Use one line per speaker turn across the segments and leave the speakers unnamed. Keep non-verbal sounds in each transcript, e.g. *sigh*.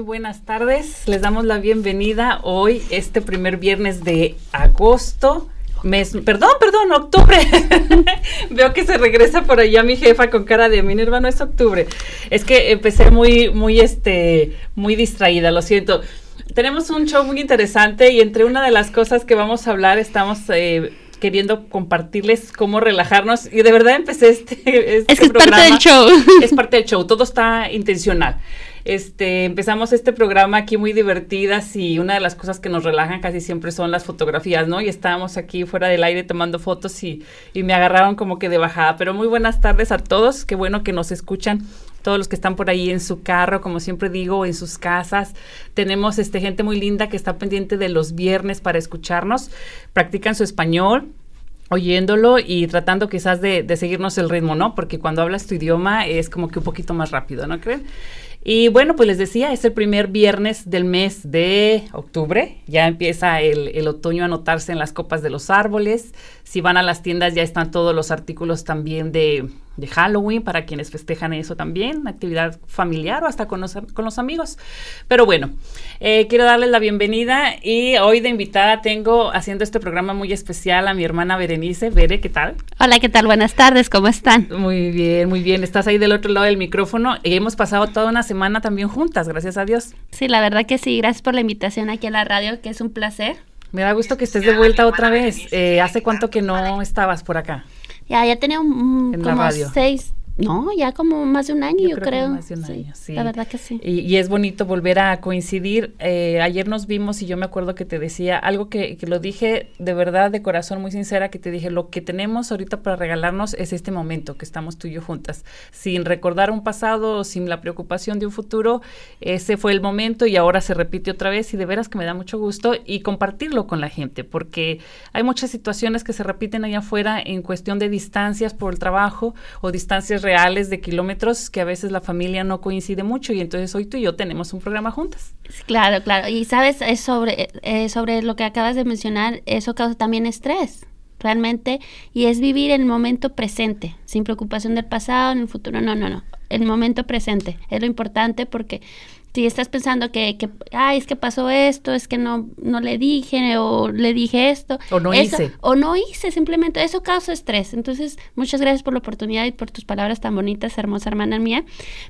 Muy buenas tardes. Les damos la bienvenida hoy, este primer viernes de agosto. Mes, perdón, perdón, octubre. *laughs* Veo que se regresa por allá mi jefa con cara de Minerva, no es octubre. Es que empecé muy, muy, este, muy distraída, lo siento. Tenemos un show muy interesante y entre una de las cosas que vamos a hablar estamos eh, queriendo compartirles cómo relajarnos y de verdad empecé este, *laughs* este
es que es parte del show.
Es parte del show, todo está intencional. Este, empezamos este programa aquí muy divertidas y una de las cosas que nos relajan casi siempre son las fotografías, ¿no? Y estábamos aquí fuera del aire tomando fotos y, y me agarraron como que de bajada. Pero muy buenas tardes a todos, qué bueno que nos escuchan todos los que están por ahí en su carro, como siempre digo, en sus casas. Tenemos este gente muy linda que está pendiente de los viernes para escucharnos. Practican su español, oyéndolo y tratando quizás de, de, seguirnos el ritmo, ¿no? Porque cuando hablas tu idioma es como que un poquito más rápido, ¿no creen? Y bueno, pues les decía, es el primer viernes del mes de octubre. Ya empieza el, otoño a notarse en las copas de los árboles. Si van a las tiendas ya están todos los artículos también de, de Halloween para quienes festejan eso también, actividad familiar o hasta con los, con los amigos. Pero bueno, eh, quiero darles la bienvenida y hoy de invitada tengo haciendo este programa muy especial a mi hermana Berenice. Bere, ¿qué tal?
Hola, ¿qué tal? Buenas tardes, ¿cómo están?
Muy bien, muy bien. Estás ahí del otro lado del micrófono y hemos pasado toda una semana también juntas, gracias a Dios.
Sí, la verdad que sí, gracias por la invitación aquí a la radio, que es un placer.
Me da gusto que estés de vuelta otra vez. Eh, ¿Hace cuánto que no estabas por acá?
Ya, ya tenía un, como seis, no, ya como más de un año, yo, yo creo. creo.
más de un sí, año, sí.
La verdad que sí.
Y, y es bonito volver a coincidir. Eh, ayer nos vimos y yo me acuerdo que te decía algo que, que, lo dije de verdad, de corazón muy sincera, que te dije, lo que tenemos ahorita para regalarnos es este momento que estamos tú y yo juntas. Sin recordar un pasado, sin la preocupación de un futuro, ese fue el momento y ahora se repite otra vez y de veras que me da mucho gusto y compartirlo con la gente, porque hay muchas situaciones que se repiten allá afuera en cuestión de distancias por el trabajo o distancias reales de kilómetros que a veces la familia no coincide mucho y entonces hoy tú y yo tenemos un programa juntas.
Claro, claro. Y sabes, es sobre, eh, sobre lo que acabas de mencionar, eso causa también estrés realmente y es vivir el momento presente, sin preocupación del pasado, en el futuro, no, no, no, el momento presente es lo importante porque si estás pensando que, que, ay, es que pasó esto, es que no, no le dije o le dije esto.
O no
eso,
hice.
O no hice, simplemente eso causa estrés. Entonces, muchas gracias por la oportunidad y por tus palabras tan bonitas, hermosa hermana mía.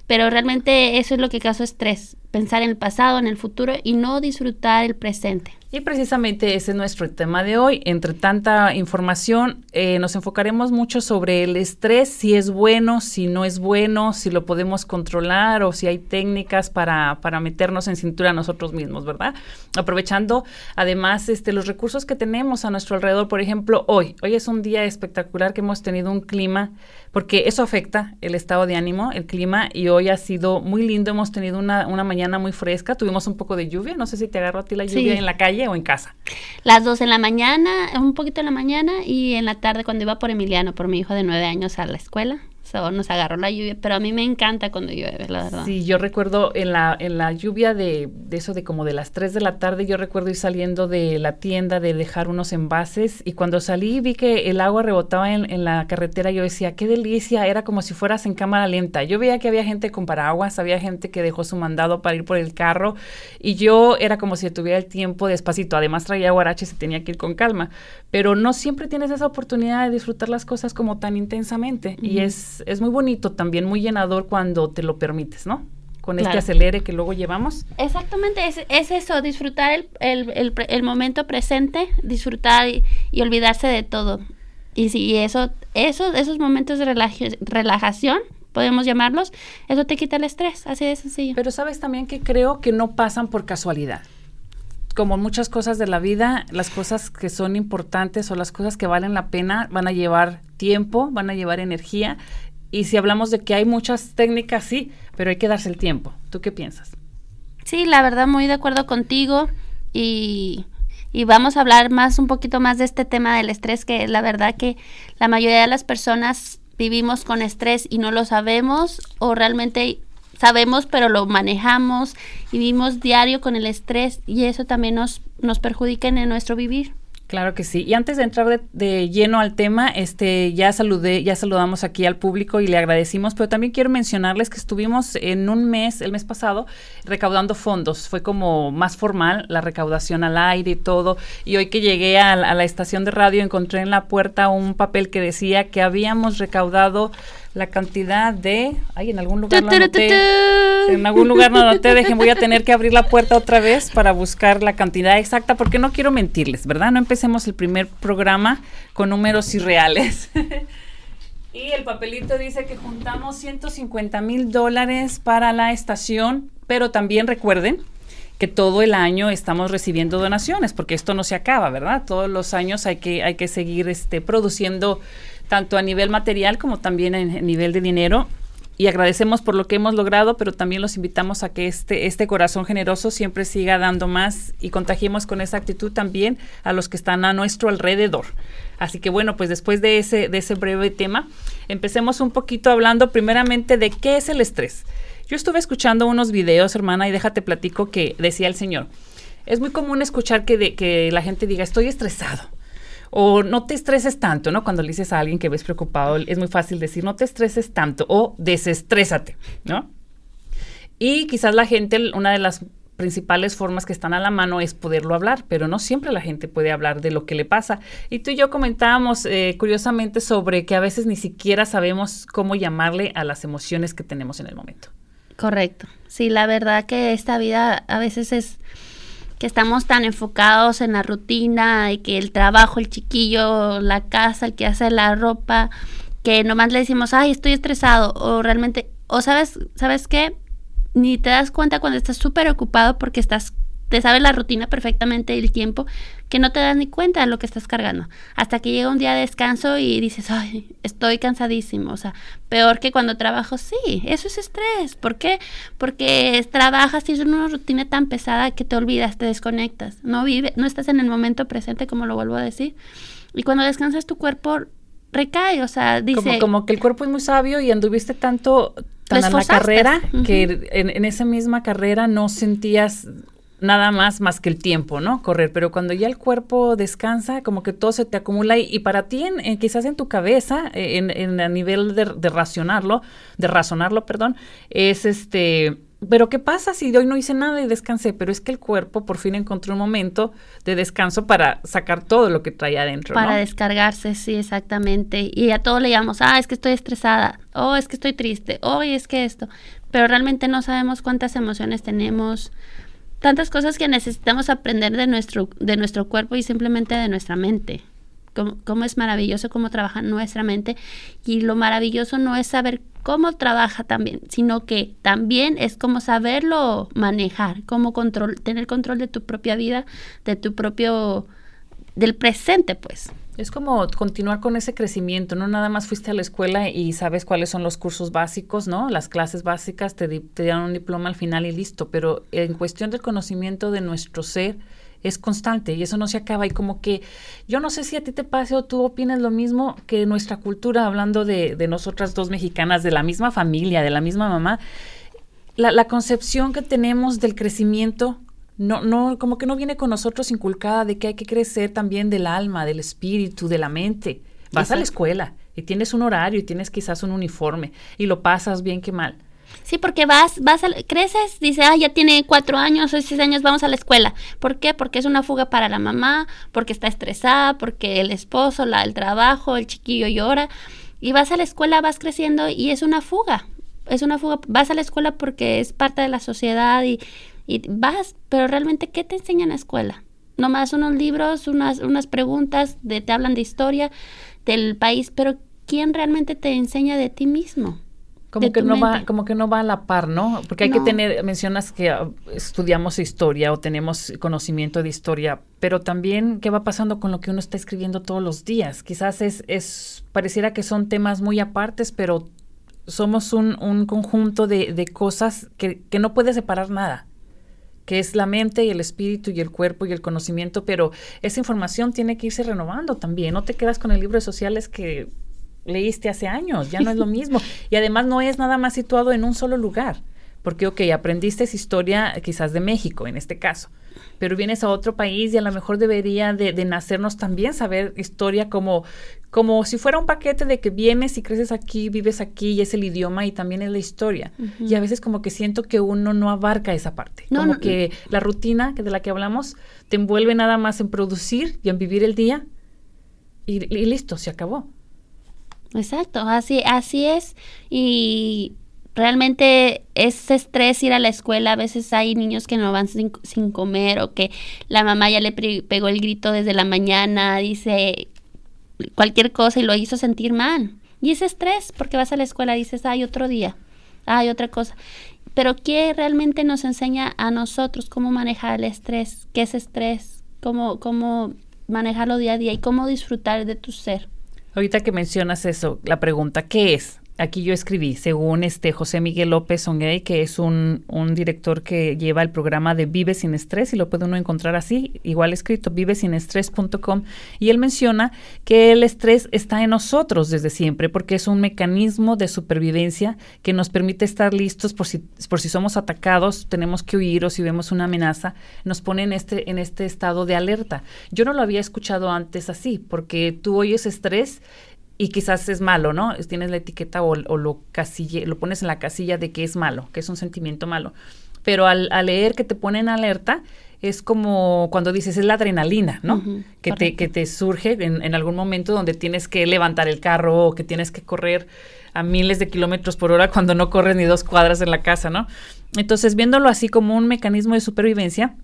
Pero realmente eso es lo que causa estrés, pensar en el pasado, en el futuro y no disfrutar el presente.
Y precisamente ese es nuestro tema de hoy. Entre tanta información, eh, nos enfocaremos mucho sobre el estrés, si es bueno, si no es bueno, si lo podemos controlar o si hay técnicas para, para meternos en cintura nosotros mismos, ¿verdad? Aprovechando además este, los recursos que tenemos a nuestro alrededor. Por ejemplo, hoy, hoy es un día espectacular que hemos tenido un clima, porque eso afecta el estado de ánimo, el clima, y hoy ha sido muy lindo. Hemos tenido una, una mañana muy fresca, tuvimos un poco de lluvia, no sé si te agarró a ti la lluvia sí. en la calle o en casa?
Las dos en la mañana, un poquito en la mañana y en la tarde cuando iba por Emiliano, por mi hijo de nueve años a la escuela. So, nos agarró la lluvia, pero a mí me encanta cuando llueve, la verdad.
Sí, yo recuerdo en la, en la lluvia de, de eso de como de las 3 de la tarde, yo recuerdo ir saliendo de la tienda de dejar unos envases y cuando salí vi que el agua rebotaba en, en, la carretera, yo decía, qué delicia, era como si fueras en cámara lenta. Yo veía que había gente con paraguas, había gente que dejó su mandado para ir por el carro y yo era como si tuviera el tiempo despacito. Además traía guaraches y tenía que ir con calma, pero no siempre tienes esa oportunidad de disfrutar las cosas como tan intensamente uh -huh. y es es, muy bonito, también muy llenador cuando te lo permites, ¿no? Con claro. este acelere que luego llevamos.
Exactamente, es, es eso, disfrutar el, el, el, el, momento presente, disfrutar y, y olvidarse de todo Y si eso, eso, esos momentos de relajación, podemos llamarlos, eso te quita el estrés, así de sencillo.
Pero sabes también que creo que no pasan por casualidad. Como muchas cosas de la vida, las cosas que son importantes o las cosas que valen la pena van a llevar tiempo, van a llevar energía. Y si hablamos de que hay muchas técnicas, sí, pero hay que darse el tiempo. ¿Tú qué piensas?
Sí, la verdad, muy de acuerdo contigo. Y y vamos a hablar más un poquito más de este tema del estrés que la verdad que la mayoría de las personas vivimos con estrés y no lo sabemos o realmente sabemos pero lo manejamos y vivimos diario con el estrés y eso también nos nos perjudica en nuestro vivir.
Claro que sí. Y antes de entrar de, lleno al tema, este, ya saludé, ya saludamos aquí al público y le agradecimos, pero también quiero mencionarles que estuvimos en un mes, el mes pasado, recaudando fondos. Fue como más formal la recaudación al aire y todo. Y hoy que llegué a, a la estación de radio encontré en la puerta un papel que decía que habíamos recaudado la cantidad de... Ay, en algún lugar lo En algún lugar no noté. Dejen, voy a tener que abrir la puerta otra vez para buscar la cantidad exacta porque no quiero mentirles, ¿verdad? No empecemos el primer programa con números irreales. *laughs* y el papelito dice que juntamos 150 mil dólares para la estación, pero también recuerden que todo el año estamos recibiendo donaciones, porque esto no se acaba, ¿verdad? Todos los años hay que, hay que seguir este, produciendo tanto a nivel material como también en, nivel de dinero. Y agradecemos por lo que hemos logrado, pero también los invitamos a que este, este corazón generoso siempre siga dando más y contagiemos con esa actitud también a los que están a nuestro alrededor. Así que bueno, pues después de ese, de ese breve tema, empecemos un poquito hablando primeramente de qué es el estrés. Yo estuve escuchando unos videos, hermana, y déjate platico que decía el Señor. Es muy común escuchar que, de, que la gente diga, estoy estresado o no te estreses tanto, ¿no? Cuando le dices a alguien que ves preocupado, es muy fácil decir, no te estreses tanto o desestrésate, ¿no? Y quizás la gente, una de las principales formas que están a la mano es poderlo hablar, pero no siempre la gente puede hablar de lo que le pasa. Y tú y yo comentábamos eh, curiosamente sobre que a veces ni siquiera sabemos cómo llamarle a las emociones que tenemos en el momento.
Correcto. Sí, la verdad que esta vida a veces es que estamos tan enfocados en la rutina y que el trabajo, el chiquillo, la casa, el que hace la ropa, que nomás le decimos, ay, estoy estresado, o realmente, o sabes, ¿sabes qué? Ni te das cuenta cuando estás súper ocupado porque estás te sabes la rutina perfectamente el tiempo, que no te das ni cuenta de lo que estás cargando. Hasta que llega un día de descanso y dices, ay, estoy cansadísimo. O sea, peor que cuando trabajo, sí, eso es estrés. ¿Por qué? Porque trabajas y es una rutina tan pesada que te olvidas, te desconectas. No, vive, no estás en el momento presente, como lo vuelvo a decir. Y cuando descansas, tu cuerpo recae, o sea, dice...
Como, que el cuerpo es muy sabio y anduviste tanto tan a la carrera que en, en, esa misma carrera no sentías nada más más que el tiempo, ¿no? Correr, pero cuando ya el cuerpo descansa, como que todo se te acumula y, para ti, en, quizás en tu cabeza, eh, en, en a nivel de, de, racionarlo, de razonarlo, perdón, es este, pero ¿qué pasa si hoy no hice nada y descansé? Pero es que el cuerpo por fin encontró un momento de descanso para sacar todo lo que trae adentro.
Para descargarse, sí, exactamente. Y a todo le llamamos, ah, es que estoy estresada, oh, es que estoy triste, oh, es que esto. Pero realmente no sabemos cuántas emociones tenemos, tantas cosas que necesitamos aprender de nuestro, de nuestro cuerpo y simplemente de nuestra mente. Cómo, es maravilloso cómo trabaja nuestra mente. Y lo maravilloso no es saber cómo trabaja también, sino que también es como saberlo manejar, cómo control, tener control de tu propia vida, de tu propio, del presente, pues.
Es como continuar con ese crecimiento, no nada más fuiste a la escuela y sabes cuáles son los cursos básicos, ¿no? Las clases básicas te, te dieron un diploma al final y listo, pero en cuestión del conocimiento de nuestro ser es constante y eso no se acaba y como que yo no sé si a ti te pase o tú opinas lo mismo que nuestra cultura, hablando de, de nosotras dos mexicanas, de la misma familia, de la misma mamá, la, la concepción que tenemos del crecimiento no, no, como que no viene con nosotros inculcada de que hay que crecer también del alma, del espíritu, de la mente. Vas a la escuela y tienes un horario y tienes quizás un uniforme y lo pasas bien que mal.
Sí, porque vas, vas, a, creces, dice, ah, ya tiene cuatro años o seis años, vamos a la escuela. ¿Por qué? Porque es una fuga para la mamá, porque está estresada, porque el esposo, la, el trabajo, el chiquillo llora. Y vas a la escuela, vas creciendo y es una fuga. Es una fuga. Vas a la escuela porque es parte de la sociedad y y vas, pero realmente, ¿qué te enseñan en la escuela? nomás unos libros, unas, unas preguntas, de, te hablan de historia del país, pero ¿quién realmente te enseña de ti mismo?
Como que, no va, como que no va a la par, ¿no? Porque hay que tener, mencionas que ah, estudiamos historia o tenemos conocimiento de historia, pero también qué va pasando con lo que uno está escribiendo todos los días. Quizás es, es pareciera que son temas muy apartes, pero somos un, un conjunto de, de cosas que, que no puede separar nada que es la mente y el espíritu y el cuerpo y el conocimiento, pero esa información tiene que irse renovando también. No te quedas con el libro de sociales que leíste hace años, ya no es lo *laughs* mismo. Y además no es nada más situado en un solo lugar, porque, ok, aprendiste esa historia quizás de México en este caso, pero vienes a otro país y a lo mejor debería de, nacernos también saber historia como, como si fuera un paquete de que vienes y creces aquí, vives aquí y es el idioma y también es la historia. Y a veces como que siento que uno no abarca esa parte, como que la rutina de la que hablamos te envuelve nada más en producir y en vivir el día y listo, se acabó.
Exacto, así, así es. Y realmente es estrés ir a la escuela. A veces hay niños que no van sin, comer o que la mamá ya le pegó el grito desde la mañana, dice cualquier cosa y lo hizo sentir mal. Y es estrés porque vas a la escuela y dices, hay otro día, hay otra cosa. Pero ¿qué realmente nos enseña a nosotros cómo manejar el estrés? ¿Qué es estrés? ¿Cómo, cómo manejarlo día a día y cómo disfrutar de tu ser?
Ahorita que mencionas eso, la pregunta, ¿qué es? Aquí yo escribí, según este José Miguel López Onguey, que es un, director que lleva el programa de Vive sin Estrés, y lo puede uno encontrar así, igual escrito, vivesinestres.com, y él menciona que el estrés está en nosotros desde siempre, porque es un mecanismo de supervivencia que nos permite estar listos por si, por si somos atacados, tenemos que huir o si vemos una amenaza, nos pone en este, en este estado de alerta. Yo no lo había escuchado antes así, porque tú oyes estrés y quizás es malo, ¿no? Tienes la etiqueta o, lo, casille, lo pones en la casilla de que es malo, que es un sentimiento malo. Pero al, leer que te ponen alerta, es como cuando dices es la adrenalina, ¿no? que, te, que te surge en, en, algún momento donde tienes que levantar el carro o que tienes que correr a miles de kilómetros por hora cuando no corres ni dos cuadras en la casa, ¿no? Entonces, viéndolo así como un mecanismo de supervivencia,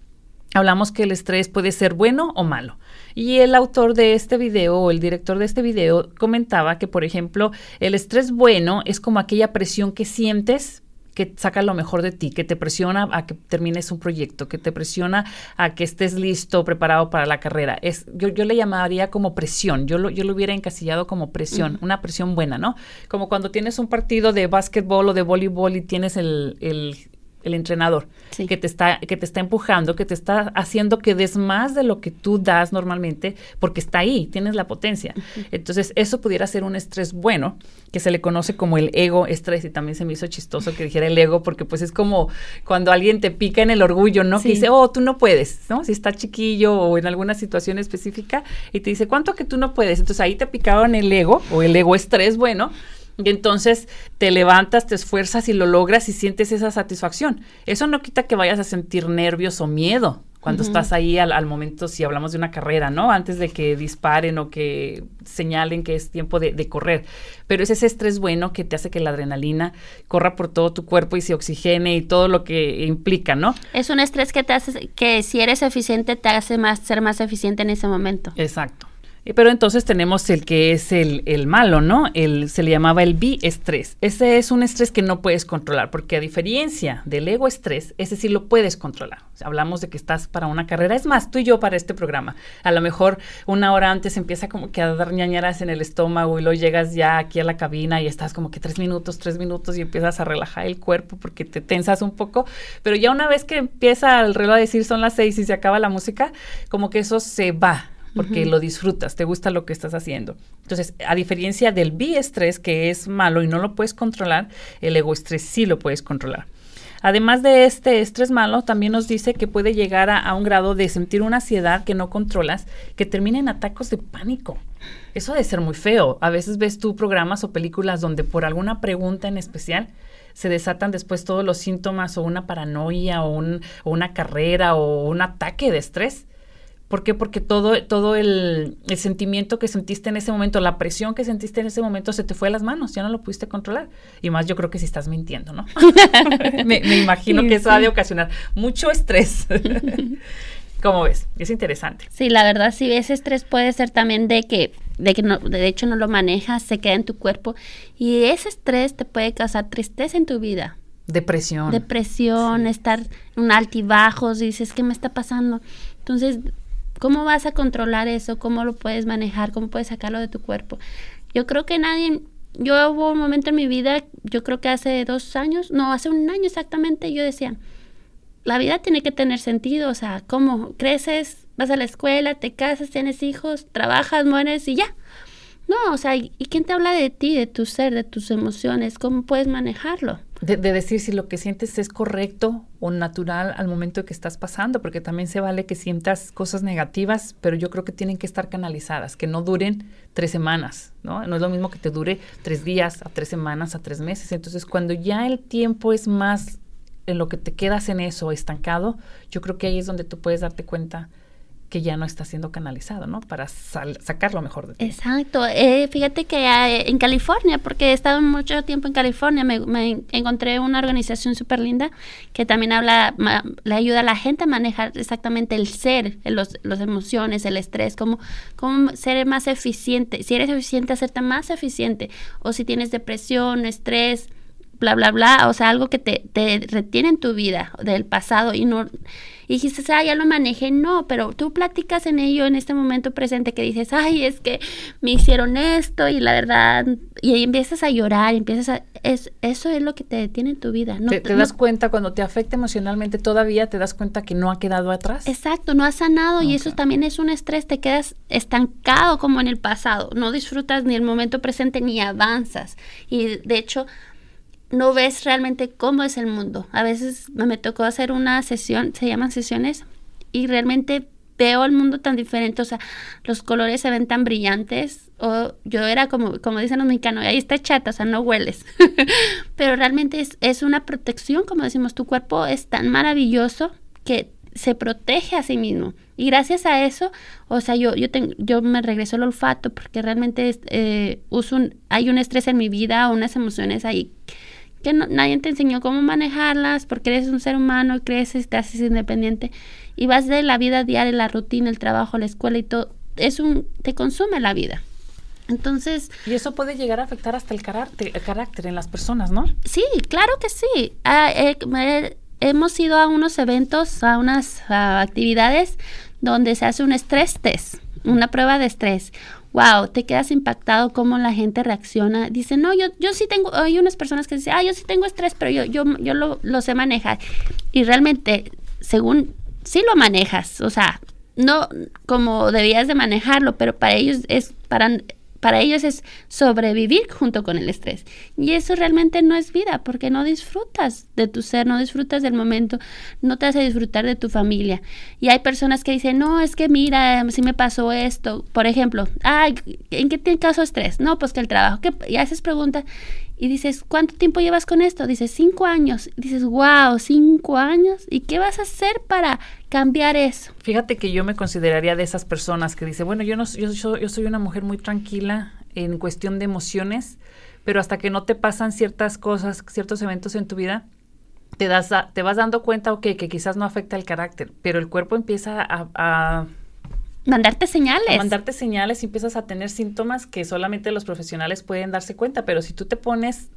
hablamos que el estrés puede ser bueno o malo. Y el autor de este video o el director de este video comentaba que, por ejemplo, el estrés bueno es como aquella presión que sientes que saca lo mejor de ti, que te presiona a que termines un proyecto, que te presiona a que estés listo, preparado para la carrera. Es, yo, yo le llamaría como presión, yo lo, yo lo hubiera encasillado como presión, una presión buena, ¿no? Como cuando tienes un partido de básquetbol o de voleibol y tienes el, el, el entrenador, que, te está, que te está empujando, que te está haciendo que des más de lo que tú das normalmente, porque está ahí, tienes la potencia. Entonces, eso pudiera ser un estrés bueno, que se le conoce como el ego estrés, y también se me hizo chistoso que dijera el ego, porque pues es como cuando alguien te pica en el orgullo, ¿no? Que dice, oh, tú no puedes, ¿no? Si está chiquillo o en alguna situación específica, y te dice, ¿cuánto que tú no puedes? Entonces ahí te picaban el ego, o el ego estrés bueno, y entonces te levantas, te esfuerzas y lo logras y sientes esa satisfacción. Eso no quita que vayas a sentir nervios o miedo cuando estás ahí al, momento, si hablamos de una carrera, ¿no? Antes de que disparen o que señalen que es tiempo de, de, correr. Pero es ese estrés bueno que te hace que la adrenalina corra por todo tu cuerpo y se oxigene y todo lo que implica, ¿no?
Es un estrés que te hace, que si eres eficiente, te hace más, ser más eficiente en ese momento.
Exacto. Pero entonces tenemos el que es el, el malo, ¿no? El, se le llamaba el bi-estrés. Ese es un estrés que no puedes controlar, porque a diferencia del ego-estrés, ese sí lo puedes controlar. hablamos de que estás para una carrera. Es más, tú y yo para este programa. A lo mejor una hora antes empieza como que a dar ñañaras en el estómago y luego llegas ya aquí a la cabina y estás como que tres minutos, tres minutos y empiezas a relajar el cuerpo porque te tensas un poco. Pero ya una vez que empieza el reloj a decir son las seis y se acaba la música, como que eso se va porque lo disfrutas, te gusta lo que estás haciendo. Entonces, a diferencia del biestrés, que es malo y no lo puedes controlar, el egoestrés sí lo puedes controlar. Además de este estrés malo, también nos dice que puede llegar a, un grado de sentir una ansiedad que no controlas, que termina en atacos de pánico. Eso debe ser muy feo. A veces ves tú programas o películas donde por alguna pregunta en especial se desatan después todos los síntomas o una paranoia o, un, o una carrera o un ataque de estrés. ¿Por qué? Porque todo, todo el, sentimiento que sentiste en ese momento, la presión que sentiste en ese momento se te fue a las manos, ya no lo pudiste controlar. Y más yo creo que si estás mintiendo, ¿no? *laughs* me, imagino que eso ha de ocasionar mucho estrés. *laughs* ¿Cómo ves? Es interesante.
Sí, la verdad, sí, ese estrés puede ser también de que, de que no, de hecho no lo manejas, se queda en tu cuerpo y ese estrés te puede causar tristeza en tu vida.
Depresión.
Depresión, estar en altibajos, dices, ¿qué me está pasando? Entonces, ¿cómo vas a controlar eso? ¿Cómo lo puedes manejar? ¿Cómo puedes sacarlo de tu cuerpo? Yo creo que nadie, yo hubo un momento en mi vida, yo creo que hace dos años, no, hace un año exactamente, yo decía, la vida tiene que tener sentido, o sea, ¿cómo creces, vas a la escuela, te casas, tienes hijos, trabajas, mueres y ya? No, o sea, ¿y quién te habla de ti, de tu ser, de tus emociones? ¿Cómo puedes manejarlo?
De, decir si lo que sientes es correcto o natural al momento que estás pasando, porque también se vale que sientas cosas negativas, pero yo creo que tienen que estar canalizadas, que no duren tres semanas, ¿no? No es lo mismo que te dure tres días, a tres semanas, a tres meses. Entonces, cuando ya el tiempo es más en lo que te quedas en eso estancado, yo creo que ahí es donde tú puedes darte cuenta que ya no está siendo canalizado, ¿no? Para sacarlo mejor de ti.
Exacto. Eh, fíjate que eh, en California, porque he estado mucho tiempo en California, me, encontré una organización súper linda que también habla, le ayuda a la gente a manejar exactamente el ser, los, las emociones, el estrés, cómo, cómo ser más eficiente. Si eres eficiente, hacerte más eficiente. O si tienes depresión, estrés, bla, bla, bla, o sea, algo que te, te retiene en tu vida del pasado y no y dijiste, ah, ya lo manejé, no, pero tú platicas en ello en este momento presente que dices, ay, es que me hicieron esto y la verdad, y ahí empiezas a llorar, empiezas a, es, eso es lo que te detiene en tu vida.
No, te, das cuenta cuando te afecta emocionalmente todavía, te das cuenta que no ha quedado atrás.
Exacto, no has sanado y eso también es un estrés, te quedas estancado como en el pasado, no disfrutas ni el momento presente ni avanzas. Y de hecho, no ves realmente cómo es el mundo. A veces me tocó hacer una sesión, se llaman sesiones, y realmente veo el mundo tan diferente, o sea, los colores se ven tan brillantes, o yo era como, como dicen los mexicanos, ahí está chata, o sea, no hueles, *laughs* pero realmente es, es una protección, como decimos, tu cuerpo es tan maravilloso que se protege a sí mismo. Y gracias a eso, o sea, yo, yo, tengo, yo me regreso el olfato porque realmente eh, uso hay un estrés en mi vida, unas emociones ahí que nadie te enseñó cómo manejarlas porque eres un ser humano, creces, te haces independiente y vas de la vida diaria, la rutina, el trabajo, la escuela y todo, es un, te consume la vida. Entonces...
Y eso puede llegar a afectar hasta el carácter, el carácter en las personas, ¿no?
Sí, claro que sí. Ah, eh, hemos ido a unos eventos, a unas actividades donde se hace un estrés test, una prueba de estrés wow, te quedas impactado cómo la gente reacciona. Dice, no, yo, yo sí tengo, hay unas personas que dicen, ah, yo sí tengo estrés, pero yo, yo, yo lo, lo sé manejar. Y realmente, según, sí lo manejas, o sea, no como debías de manejarlo, pero para ellos es, para para ellos es sobrevivir junto con el estrés. Y eso realmente no es vida, porque no disfrutas de tu ser, no disfrutas del momento, no te hace disfrutar de tu familia. Y hay personas que dicen, no, es que mira, si me pasó esto, por ejemplo, ay, ¿en qué tiene caso estrés? No, pues que el trabajo, que y haces preguntas y dices, ¿cuánto tiempo llevas con esto? Dices, cinco años. dices, wow, cinco años. ¿Y qué vas a hacer para cambiar eso?
Fíjate que yo me consideraría de esas personas que dice, bueno, yo, no, yo, yo soy una mujer muy tranquila en cuestión de emociones, pero hasta que no te pasan ciertas cosas, ciertos eventos en tu vida, te, das te vas dando cuenta, ok, que quizás no afecta el carácter, pero el cuerpo empieza a
mandarte señales.
mandarte señales y empiezas a tener síntomas que solamente los profesionales pueden darse cuenta, pero si tú te pones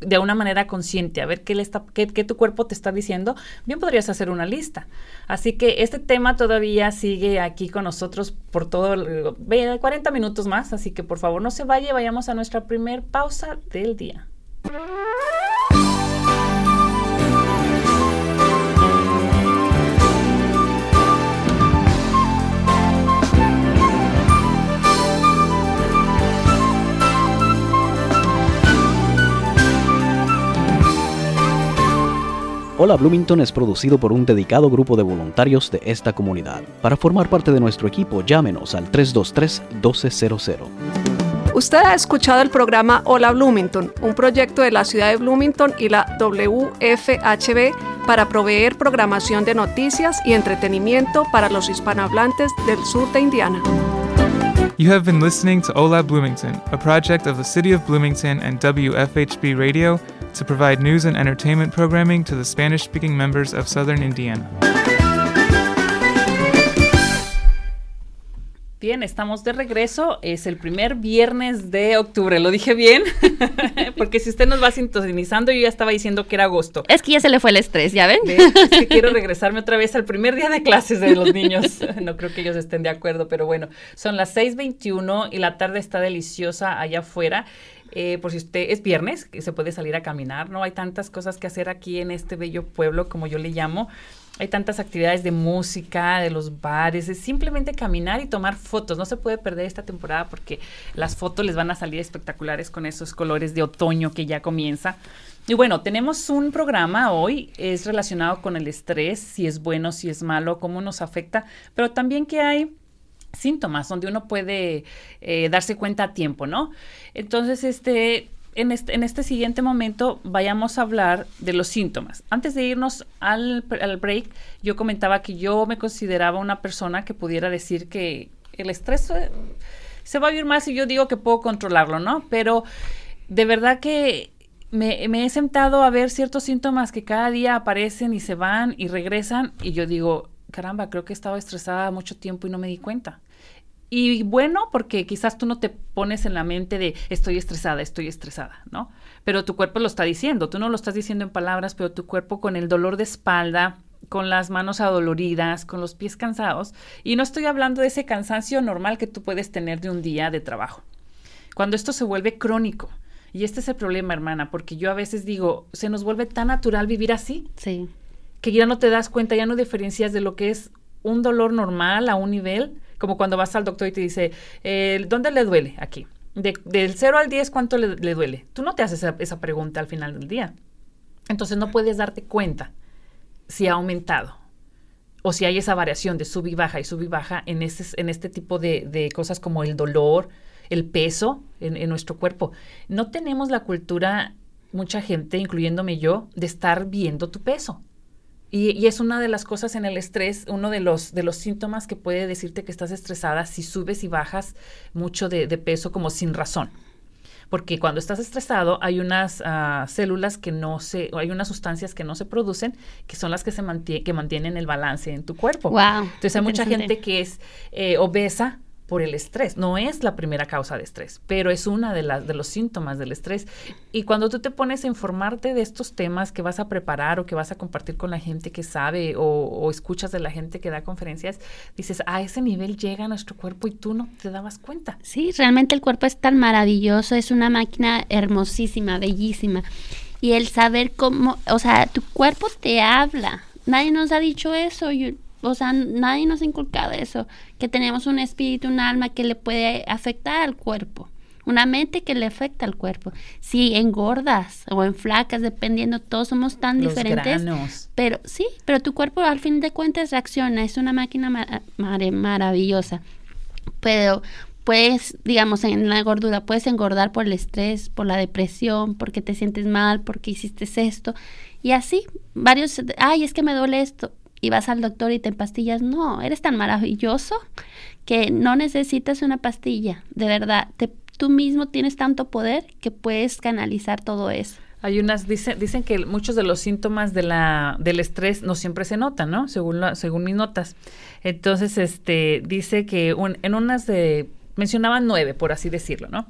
de una manera consciente a ver qué, le está, qué, tu cuerpo te está diciendo, bien podrías hacer una lista. Así que este tema todavía sigue aquí con nosotros por todo, 40 minutos más, así que por favor no se vaya, vayamos a nuestra primer pausa del día.
Hola Bloomington es producido por un dedicado grupo de voluntarios de esta comunidad. Para formar parte de nuestro equipo, llámenos al 323-1200.
Usted ha escuchado el programa Hola Bloomington, un proyecto de la ciudad de Bloomington y la WFHB para proveer programación de noticias y entretenimiento para los hispanohablantes del sur de Indiana.
You have been listening to Hola Bloomington, a project of the City of Bloomington and WFHB Radio to provide news and entertainment programming to the Spanish speaking members of southern Indiana.
Bien, estamos de regreso. Es el primer viernes de octubre. ¿Lo dije bien? *laughs* Porque si usted nos va sintonizando, yo ya estaba diciendo que era agosto.
Es que ya se le fue el estrés, ¿ya ven?
Es que quiero regresarme otra vez al primer día de clases de los niños. *laughs* No creo que ellos estén de acuerdo, pero bueno, son las 6:21 y la tarde está deliciosa allá afuera. Eh, por si usted es viernes, que se puede salir a caminar, ¿no? Hay tantas cosas que hacer aquí en este bello pueblo, como yo le llamo. Hay tantas actividades de música, de los bares, es simplemente caminar y tomar fotos. No se puede perder esta temporada porque las fotos les van a salir espectaculares con esos colores de otoño que ya comienza. Y bueno, tenemos un programa hoy, es relacionado con el estrés, si es bueno, si es malo, cómo nos afecta, pero también que hay síntomas donde uno puede eh, darse cuenta a tiempo, ¿no? Entonces, este, en este, en este siguiente momento vayamos a hablar de los síntomas. Antes de irnos al, al, break, yo comentaba que yo me consideraba una persona que pudiera decir que el estrés se va a vivir más si yo digo que puedo controlarlo, ¿no? Pero de verdad que me, he sentado a ver ciertos síntomas que cada día aparecen y se van y regresan y yo digo, caramba, creo que estaba estresada mucho tiempo y no me di cuenta. Y bueno, porque quizás tú no te pones en la mente de estoy estresada, estoy estresada, ¿no? Pero tu cuerpo lo está diciendo, tú no lo estás diciendo en palabras, pero tu cuerpo con el dolor de espalda, con las manos adoloridas, con los pies cansados, y no estoy hablando de ese cansancio normal que tú puedes tener de un día de trabajo. Cuando esto se vuelve crónico, y este es el problema, hermana, porque yo a veces digo, se nos vuelve tan natural vivir así.
Sí.
Que ya no te das cuenta, ya no diferencias de lo que es un dolor normal a un nivel como cuando vas al doctor y te dice, ¿dónde le duele aquí? De, del 0 al 10, ¿cuánto le, duele? Tú no te haces esa, pregunta al final del día. Entonces no puedes darte cuenta si ha aumentado o si hay esa variación de sub y baja y sub y baja en, ese, en este tipo de, de cosas como el dolor, el peso en nuestro cuerpo. No tenemos la cultura, mucha gente, incluyéndome yo, de estar viendo tu peso. Y, es una de las cosas en el estrés, uno de los, de los síntomas que puede decirte que estás estresada si subes y bajas mucho de, peso como sin razón. Porque cuando estás estresado hay unas uh, células que no se, hay unas sustancias que no se producen, que son las que se mantiene, que mantienen el balance en tu cuerpo.
Wow,
Entonces hay mucha gente que es eh, obesa por el estrés. No es la primera causa de estrés, pero es una de, las de los síntomas del estrés. Y cuando tú te pones a informarte de estos temas que vas a preparar o que vas a compartir con la gente que sabe o, escuchas de la gente que da conferencias, dices, a ese nivel llega nuestro cuerpo y tú no te dabas cuenta.
Sí, realmente el cuerpo es tan maravilloso, es una máquina hermosísima, bellísima. Y el saber cómo, o sea, tu cuerpo te habla. Nadie nos ha dicho eso. O sea, nadie nos ha inculcado eso, que tenemos un espíritu, un alma que le puede afectar al cuerpo, una mente que le afecta al cuerpo. Si engordas o en flacas, dependiendo, todos somos tan
Los
diferentes.
granos.
Pero sí, pero tu cuerpo al fin de cuentas reacciona, es una máquina mar mar maravillosa. Pero puedes, digamos, en la gordura, puedes engordar por el estrés, por la depresión, porque te sientes mal, porque hiciste esto. Y así, varios, ay, es que me duele esto y vas al doctor y te pastillas. No, eres tan maravilloso que no necesitas una pastilla. De verdad, tú mismo tienes tanto poder que puedes canalizar todo eso.
Hay unas, dicen, dicen que muchos de los síntomas de la, del estrés no siempre se notan, ¿no? Según, la, según mis notas. Entonces, este, dice que en unas de, mencionaban nueve, por así decirlo, ¿no?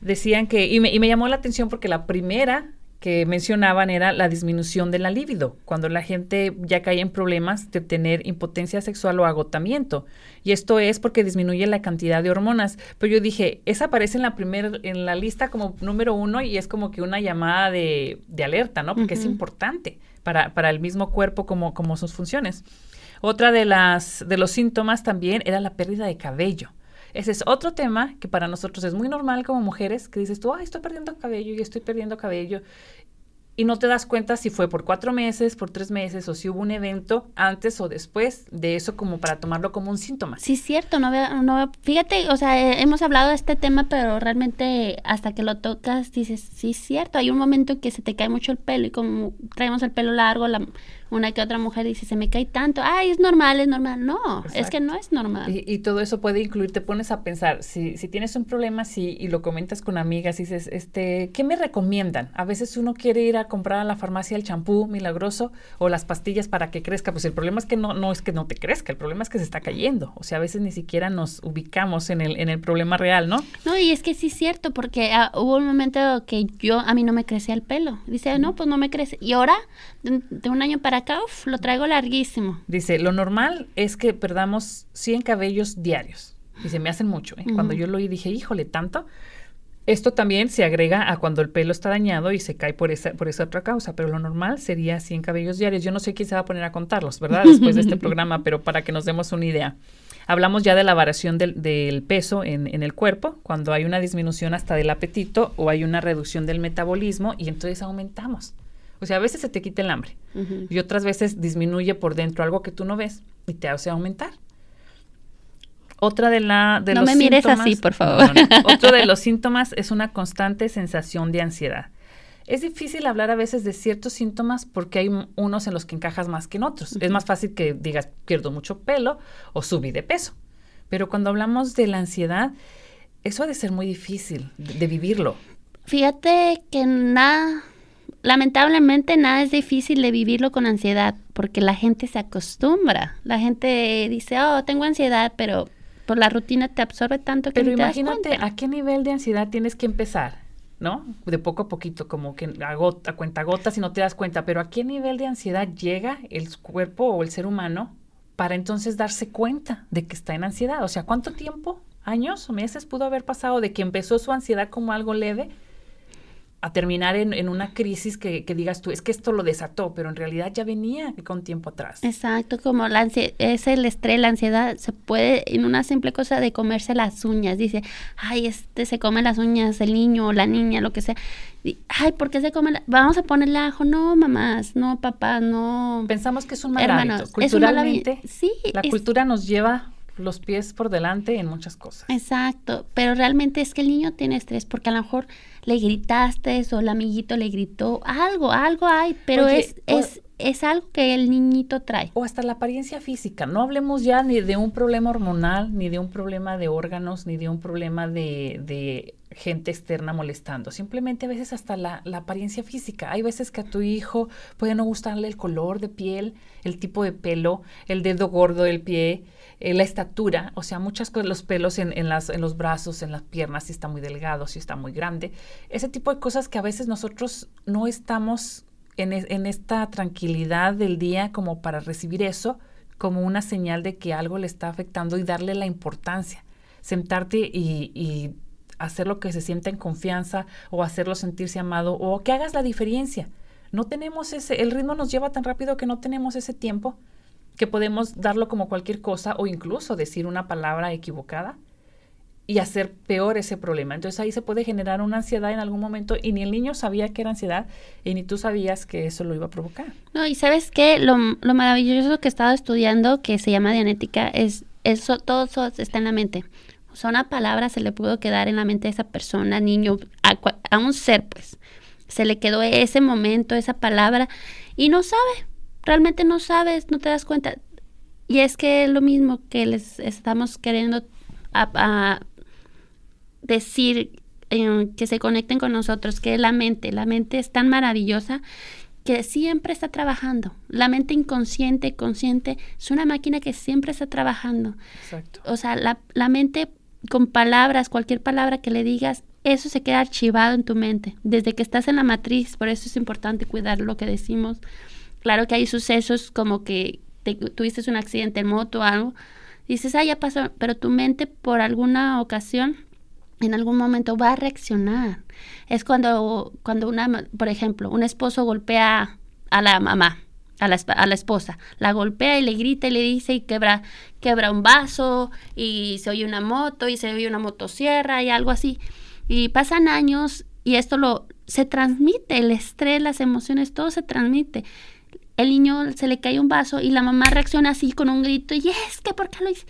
Decían que, y me, y me llamó la atención porque la primera que mencionaban era la disminución de la libido, cuando la gente ya cae en problemas de tener impotencia sexual o agotamiento. Y esto es porque disminuye la cantidad de hormonas. Pero yo dije, esa aparece en la primera, en la lista como número uno y es como que una llamada de, de alerta, ¿no? Porque uh -huh. es importante para, para, el mismo cuerpo como, como sus funciones. Otra de las de los síntomas también era la pérdida de cabello. Ese es otro tema que para nosotros es muy normal como mujeres, que dices tú, ay, estoy perdiendo cabello y estoy perdiendo cabello. Y no te das cuenta si fue por cuatro meses, por tres meses, o si hubo un evento antes o después de eso como para tomarlo como un síntoma.
Sí, cierto. No, veo, no Fíjate, o sea, eh, hemos hablado de este tema, pero realmente hasta que lo tocas dices, sí, cierto. Hay un momento que se te cae mucho el pelo y como traemos el pelo largo, la, una que otra mujer dice, se me cae tanto, ay, es normal, es normal. No, es que no es normal.
Y, y, todo eso puede incluir, te pones a pensar, si, si tienes un problema si, y lo comentas con amigas y dices, este, ¿qué me recomiendan? A veces uno quiere ir a comprar a la farmacia el champú milagroso o las pastillas para que crezca. Pues el problema es que no, no es que no te crezca, el problema es que se está cayendo. O sea, a veces ni siquiera nos ubicamos en el, en el problema real, ¿no?
No, y es que sí es cierto, porque ah, hubo un momento que yo, a mí no me crecía el pelo. Dice, no, pues no me crece. Y ahora, de, de un año para acá, uf, lo traigo larguísimo.
Dice, lo normal es que perdamos 100 cabellos diarios. Dice, me hacen mucho. ¿eh? Cuando yo lo oí dije, híjole, tanto. Esto también se agrega a cuando el pelo está dañado y se cae por esa, por esa otra causa, pero lo normal sería 100 cabellos diarios. Yo no sé quién se va a poner a contarlos, ¿verdad? *laughs* Después de este programa, pero para que nos demos una idea. Hablamos ya de la variación del, del peso en, en, el cuerpo, cuando hay una disminución hasta del apetito o hay una reducción del metabolismo y entonces aumentamos. O sea, a veces se te quita el hambre uh -huh. y otras veces disminuye por dentro algo que tú no ves y te hace aumentar. Otra de, la, de
no
los
me mires
síntomas,
así, por favor.
No, no, otro de los síntomas es una constante sensación de ansiedad. Es difícil hablar a veces de ciertos síntomas porque hay unos en los que encajas más que en otros. Uh -huh. Es más fácil que digas pierdo mucho pelo o subí de peso. Pero cuando hablamos de la ansiedad, eso ha de ser muy difícil de, de vivirlo.
Fíjate que nada, lamentablemente nada es difícil de vivirlo con ansiedad porque la gente se acostumbra. La gente dice, oh, tengo ansiedad, pero por la rutina te absorbe tanto que
Pero
te
imagínate
das
a qué nivel de ansiedad tienes que empezar, ¿no? De poco a poquito, como que a, cuenta gotas y no te das cuenta, pero a qué nivel de ansiedad llega el cuerpo o el ser humano para entonces darse cuenta de que está en ansiedad. O sea, ¿cuánto tiempo, años o meses pudo haber pasado de que empezó su ansiedad como algo leve a terminar en, en una crisis que, que, digas tú, es que esto lo desató, pero en realidad ya venía con tiempo atrás.
Exacto, como la es el estrés, la ansiedad, se puede en una simple cosa de comerse las uñas. Dice, ay, este se come las uñas el niño o la niña, lo que sea. Y, ay, ¿por qué se come? La? Vamos a ponerle ajo. No, mamás, no, papá, no.
Pensamos que es un mal Hermanos, hábito. Culturalmente,
sí,
la es, cultura nos lleva los pies por delante en muchas cosas.
Exacto, pero realmente es que el niño tiene estrés porque a lo mejor le gritaste o el amiguito le gritó, algo, algo hay, pero Oye, es, es, es algo que el niñito trae.
O hasta la apariencia física, no hablemos ya ni de un problema hormonal, ni de un problema de órganos, ni de un problema de, de gente externa molestando. Simplemente a veces hasta la, la, apariencia física. Hay veces que a tu hijo puede no gustarle el color de piel, el tipo de pelo, el dedo gordo del pie, eh, la estatura, o sea, muchas cosas, los pelos en, en, las, en los brazos, en las piernas, si está muy delgado, si está muy grande. Ese tipo de cosas que a veces nosotros no estamos en, en esta tranquilidad del día como para recibir eso como una señal de que algo le está afectando y darle la importancia. Sentarte y, y hacer lo que se sienta en confianza o hacerlo sentirse amado o que hagas la diferencia. No tenemos ese, el ritmo nos lleva tan rápido que no tenemos ese tiempo que podemos darlo como cualquier cosa o incluso decir una palabra equivocada y hacer peor ese problema. Entonces ahí se puede generar una ansiedad en algún momento y ni el niño sabía que era ansiedad y ni tú sabías que eso lo iba a provocar.
No, y sabes qué, lo, lo maravilloso que he estado estudiando, que se llama dianética, es eso, todo eso está en la mente. O sea, una palabra se le pudo quedar en la mente de esa persona, niño, a, a un ser, pues. Se le quedó ese momento, esa palabra, y no sabe, realmente no sabes, no te das cuenta. Y es que es lo mismo que les estamos queriendo a, a decir eh, que se conecten con nosotros, que es la mente. La mente es tan maravillosa que siempre está trabajando. La mente inconsciente, consciente, es una máquina que siempre está trabajando.
Exacto.
O sea, la, la mente con palabras, cualquier palabra que le digas, eso se queda archivado en tu mente. Desde que estás en la matriz, por eso es importante cuidar lo que decimos. Claro que hay sucesos como que te, tuviste un accidente en moto o algo, dices, ah, ya pasó, pero tu mente por alguna ocasión, en algún momento va a reaccionar. Es cuando, cuando una, por ejemplo, un esposo golpea a la mamá, a la, a la, esposa. La golpea y le grita y le dice y quebra, quebra un vaso y se oye una moto y se oye una motosierra y algo así. Y pasan años y esto lo se transmite, el estrés, las emociones, todo se transmite. El niño se le cae un vaso y la mamá reacciona así con un grito y es que ¿por qué lo hice?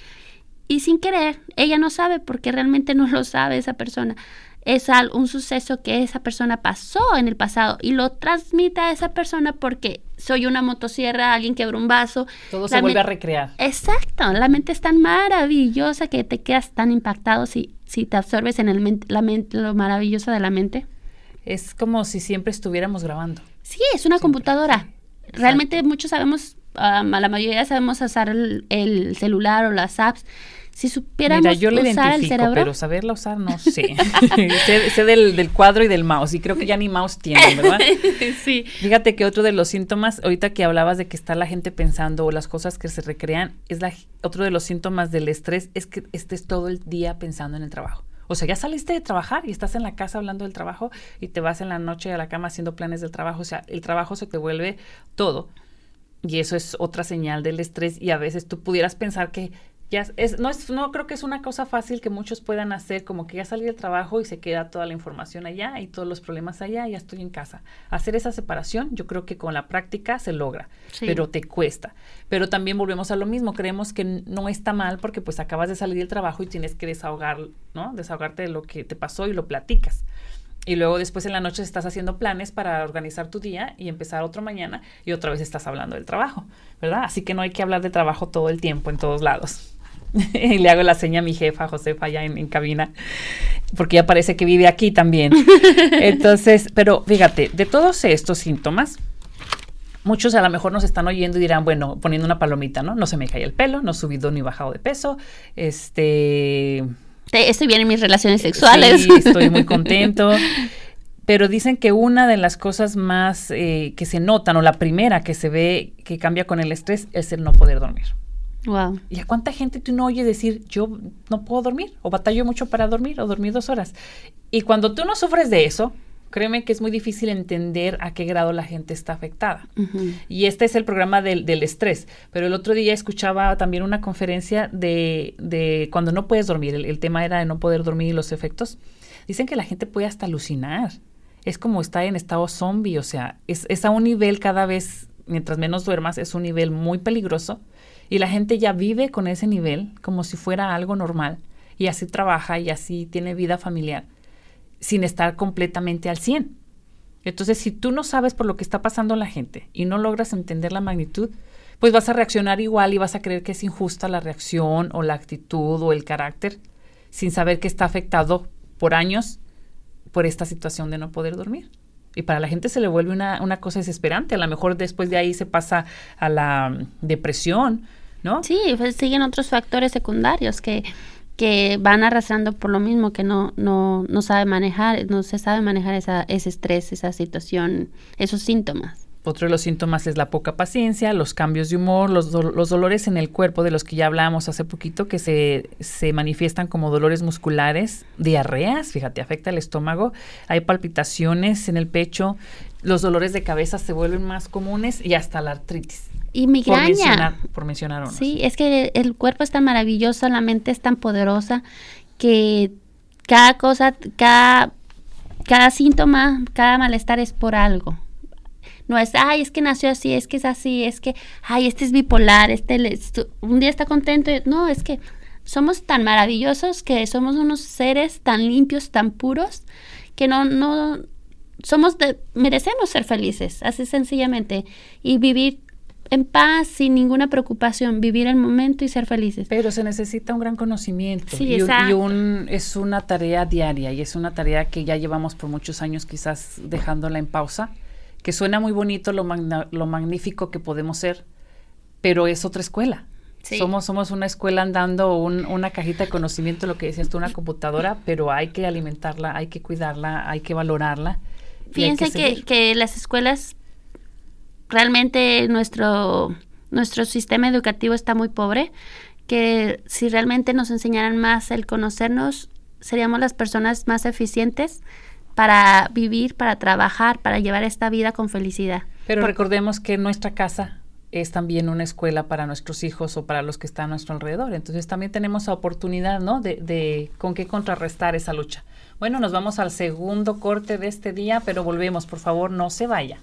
Y sin querer, ella no sabe porque realmente no lo sabe esa persona. es un suceso que esa persona pasó en el pasado y lo transmite a esa persona porque soy una motosierra, alguien quebró un vaso.
Todo
La
se vuelve a recrear.
Exacto, la mente es tan maravillosa que te quedas tan impactado si, si te absorbes en el men- la mente, lo maravilloso de la mente.
Es como si siempre estuviéramos grabando.
Sí, es una computadora. Realmente muchos sabemos, um, a la mayoría sabemos usar el, el celular o las apps. Si supiéramos
Mira, yo le
usar el cerebro,
pero saberla usar no sé. *laughs* sé sé del, del cuadro y del mouse, y creo que ya ni mouse tienen, ¿verdad? *laughs*
sí.
Fíjate que otro de los síntomas, ahorita que hablabas de que está la gente pensando o las cosas que se recrean, es la, otro de los síntomas del estrés es que estés todo el día pensando en el trabajo. O sea, ya saliste de trabajar y estás en la casa hablando del trabajo y te vas en la noche a la cama haciendo planes del trabajo. O sea, el trabajo se te vuelve todo. Y eso es otra señal del estrés y a veces tú pudieras pensar que ya es, no es, no creo que es una cosa fácil que muchos puedan hacer, como que ya salí del trabajo y se queda toda la información allá y todos los problemas allá, ya estoy en casa. Hacer esa separación, yo creo que con la práctica se logra,
Sí.
pero te cuesta. Pero también volvemos a lo mismo, creemos que no está mal porque pues acabas de salir del trabajo y tienes que desahogar, ¿no? Desahogarte de lo que te pasó y lo platicas. Y luego después en la noche estás haciendo planes para organizar tu día y empezar otro mañana y otra vez estás hablando del trabajo, ¿verdad? Así que no hay que hablar de trabajo todo el tiempo en todos lados. *laughs* y le hago la seña a mi jefa, Josefa, allá en, en cabina, porque ya parece que vive aquí también. *laughs* Entonces, pero fíjate, de todos estos síntomas, muchos a lo mejor nos están oyendo y dirán, bueno, poniendo una palomita, ¿no? No se me cae el pelo, no he subido ni bajado de peso, este,
Te- estoy bien en mis relaciones sexuales.
Sí, estoy muy *laughs* contento. Pero dicen que una de las cosas más eh, que se notan, o la primera que se ve que cambia con el estrés, es el no poder dormir.
Wow.
¿Y a cuánta gente tú no oyes decir, yo no puedo dormir, o batallo mucho para dormir, o dormir dos horas? Y cuando tú no sufres de eso, créeme que es muy difícil entender a qué grado la gente está afectada.
Ujú.
Y este es el programa del, del estrés. Pero el otro día escuchaba también una conferencia de, de cuando no puedes dormir. El, el tema era de no poder dormir y los efectos. Dicen que la gente puede hasta alucinar. Es como estar en estado zombie. O sea, es, es a un nivel cada vez, mientras menos duermas, es un nivel muy peligroso. Y la gente ya vive con ese nivel como si fuera algo normal. Y así trabaja y así tiene vida familiar sin estar completamente al 100. Entonces, si tú no sabes por lo que está pasando la gente y no logras entender la magnitud, pues vas a reaccionar igual y vas a creer que es injusta la reacción o la actitud o el carácter, sin saber que está afectado por años por esta situación de no poder dormir. Y para la gente se le vuelve una, una cosa desesperante. A lo mejor después de ahí se pasa a la mm, depresión, ¿no?
Sí, pues siguen otros factores secundarios que, que van arrastrando por lo mismo que no, no, no sabe manejar, no se sabe manejar esa, ese estrés, esa situación, esos síntomas.
Otro de los síntomas es la poca paciencia, los cambios de humor, los, do- los dolores en el cuerpo de los que ya hablábamos hace poquito, que se, se manifiestan como dolores musculares, diarreas, fíjate, afecta el estómago, hay palpitaciones en el pecho, los dolores de cabeza se vuelven más comunes y hasta la artritis.
Y
Por
migraña.
mencionar, por mencionar unos.
Sí, es que el cuerpo es tan maravilloso, la mente es tan poderosa que cada cosa, cada, cada síntoma, cada malestar es por algo. No es, ay, es que nació así, es que es así, es que, ay, este es bipolar, este le- un día está contento. No, es que somos tan maravillosos que somos unos seres tan limpios, tan puros, que no, no, somos de, merecemos ser felices, así sencillamente, y vivir en paz, sin ninguna preocupación, vivir el momento y ser felices.
Pero se necesita un gran conocimiento
Sí,
y, un- y un, es una tarea diaria y es una tarea que ya llevamos por muchos años quizás dejándola en pausa, que suena muy bonito lo, magna- lo magnífico que podemos ser, pero es otra escuela.
Sí.
Somos, somos una escuela andando un- una cajita de conocimiento, lo que decías tú, una computadora, pero hay que alimentarla, hay que cuidarla, hay que valorarla.
Fíjense que, que las escuelas, realmente nuestro, nuestro sistema educativo está muy pobre, que si realmente nos enseñaran más el conocernos, seríamos las personas más eficientes para vivir, para trabajar, para llevar esta vida con felicidad.
Pero recordemos que nuestra casa es también una escuela para nuestros hijos o para los que están a nuestro alrededor. Entonces también tenemos la oportunidad, ¿no? De, de con qué contrarrestar esa lucha. Bueno, nos vamos al segundo corte de este día, pero volvemos, por favor, no se vaya.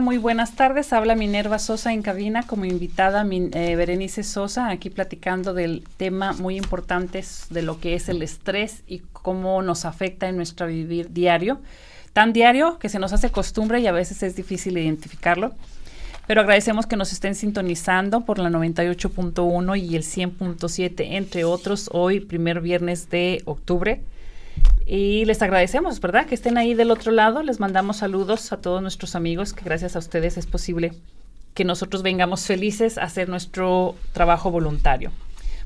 Muy buenas tardes. Habla Minerva Sosa en cabina como invitada eh, Berenice Sosa, aquí platicando del tema muy importante de lo que es el estrés y cómo nos afecta en nuestro vivir diario. Tan diario que se nos hace costumbre y a veces es difícil identificarlo. Pero agradecemos que nos estén sintonizando por la 98.1 y el 100.7, entre otros, hoy, primer viernes de octubre. Y les agradecemos, ¿verdad? Que estén ahí del otro lado. Les mandamos saludos a todos nuestros amigos, que gracias a ustedes es posible que nosotros vengamos felices a hacer nuestro trabajo voluntario.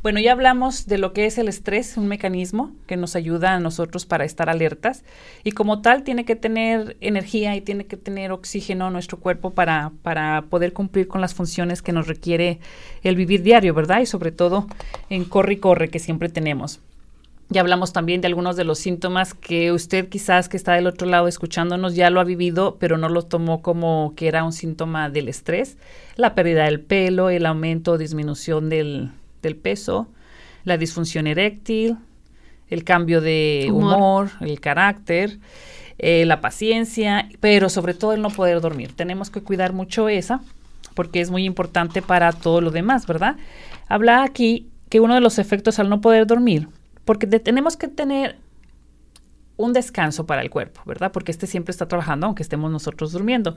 Bueno, ya hablamos de lo que es el estrés, un mecanismo que nos ayuda a nosotros para estar alertas y como tal tiene que tener energía y tiene que tener oxígeno nuestro cuerpo para, para poder cumplir con las funciones que nos requiere el vivir diario, ¿verdad? Y sobre todo en corre y corre que siempre tenemos. Ya hablamos también de algunos de los síntomas que usted quizás que está del otro lado escuchándonos ya lo ha vivido, pero no lo tomó como que era un síntoma del estrés. La pérdida del pelo, el aumento o disminución del, peso, la disfunción eréctil, el cambio de humor, el carácter, eh, la paciencia, pero sobre todo el no poder dormir. Tenemos que cuidar mucho esa porque es muy importante para todo lo demás, ¿verdad? Habla aquí que uno de los efectos al no poder dormir porque tenemos que tener un descanso para el cuerpo, ¿verdad? Porque este siempre está trabajando, aunque estemos nosotros durmiendo.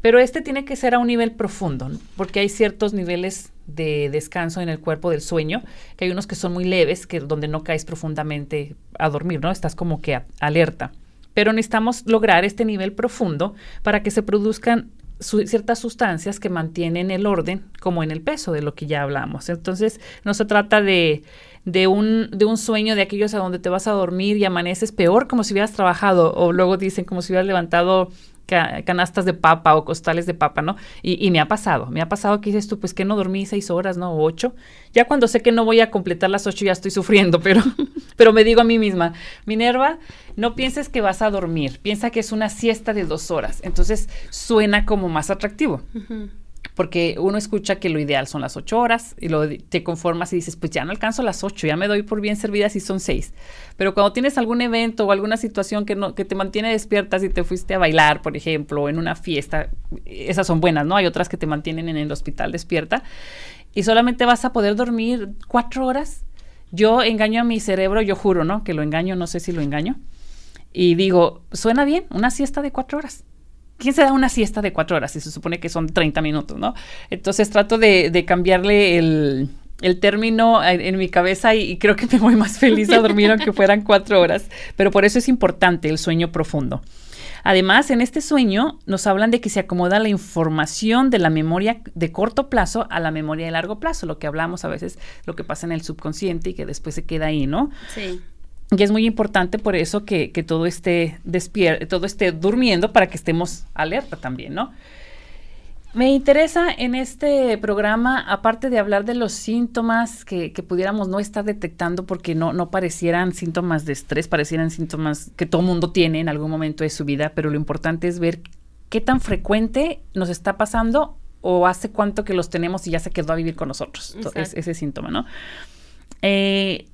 Pero este tiene que ser a un nivel profundo, porque hay ciertos niveles de descanso en el cuerpo del sueño, que hay unos que son muy leves, que donde no caes profundamente a dormir, ¿no? Estás como que alerta. Pero necesitamos lograr este nivel profundo para que se produzcan ciertas sustancias que mantienen el orden, como en el peso, de lo que ya hablamos. Entonces, no se trata de de un, de un sueño de aquellos a donde te vas a dormir y amaneces peor como si hubieras trabajado o luego dicen como si hubieras levantado canastas de papa o costales de papa, ¿no? Y, me ha pasado, me ha pasado que dices tú, pues que no dormí seis horas, ¿no? O ocho. Ya cuando sé que no voy a completar las ocho ya estoy sufriendo, pero, *laughs* pero me digo a mí misma, Minerva, no pienses que vas a dormir, piensa que es una siesta de dos horas. Entonces suena como más atractivo porque uno escucha que lo ideal son las ocho horas y lo, te conformas y dices, pues ya no alcanzo las ocho, ya me doy por bien servida si son seis. Pero cuando tienes algún evento o alguna situación que, no, que te mantiene despierta, si te fuiste a bailar, por ejemplo, o en una fiesta, esas son buenas, ¿no? Hay otras que te mantienen en el hospital despierta y solamente vas a poder dormir cuatro horas. Yo engaño a mi cerebro, yo juro, ¿no? Que lo engaño, no sé si lo engaño. Y digo, suena bien, una siesta de cuatro horas ¿quién se da una siesta de cuatro horas? Y se supone que son 30 minutos, ¿no? Entonces trato de, cambiarle el, término en, mi cabeza y, creo que me voy más feliz a dormir aunque fueran cuatro horas. Pero por eso es importante el sueño profundo. Además, en este sueño nos hablan de que se acomoda la información de la memoria de corto plazo a la memoria de largo plazo, lo que hablamos a veces, lo que pasa en el subconsciente y que después se queda ahí, ¿no?
Sí.
Y es muy importante por eso que, todo esté despierto, todo esté durmiendo para que estemos alerta también, ¿no? Me interesa en este programa, aparte de hablar de los síntomas que, pudiéramos no estar detectando porque no, no parecieran síntomas de estrés, parecieran síntomas que todo mundo tiene en algún momento de su vida, pero lo importante es ver qué tan frecuente nos está pasando o hace cuánto que los tenemos y ya se quedó a vivir con nosotros, ese síntoma, ¿no? Eh,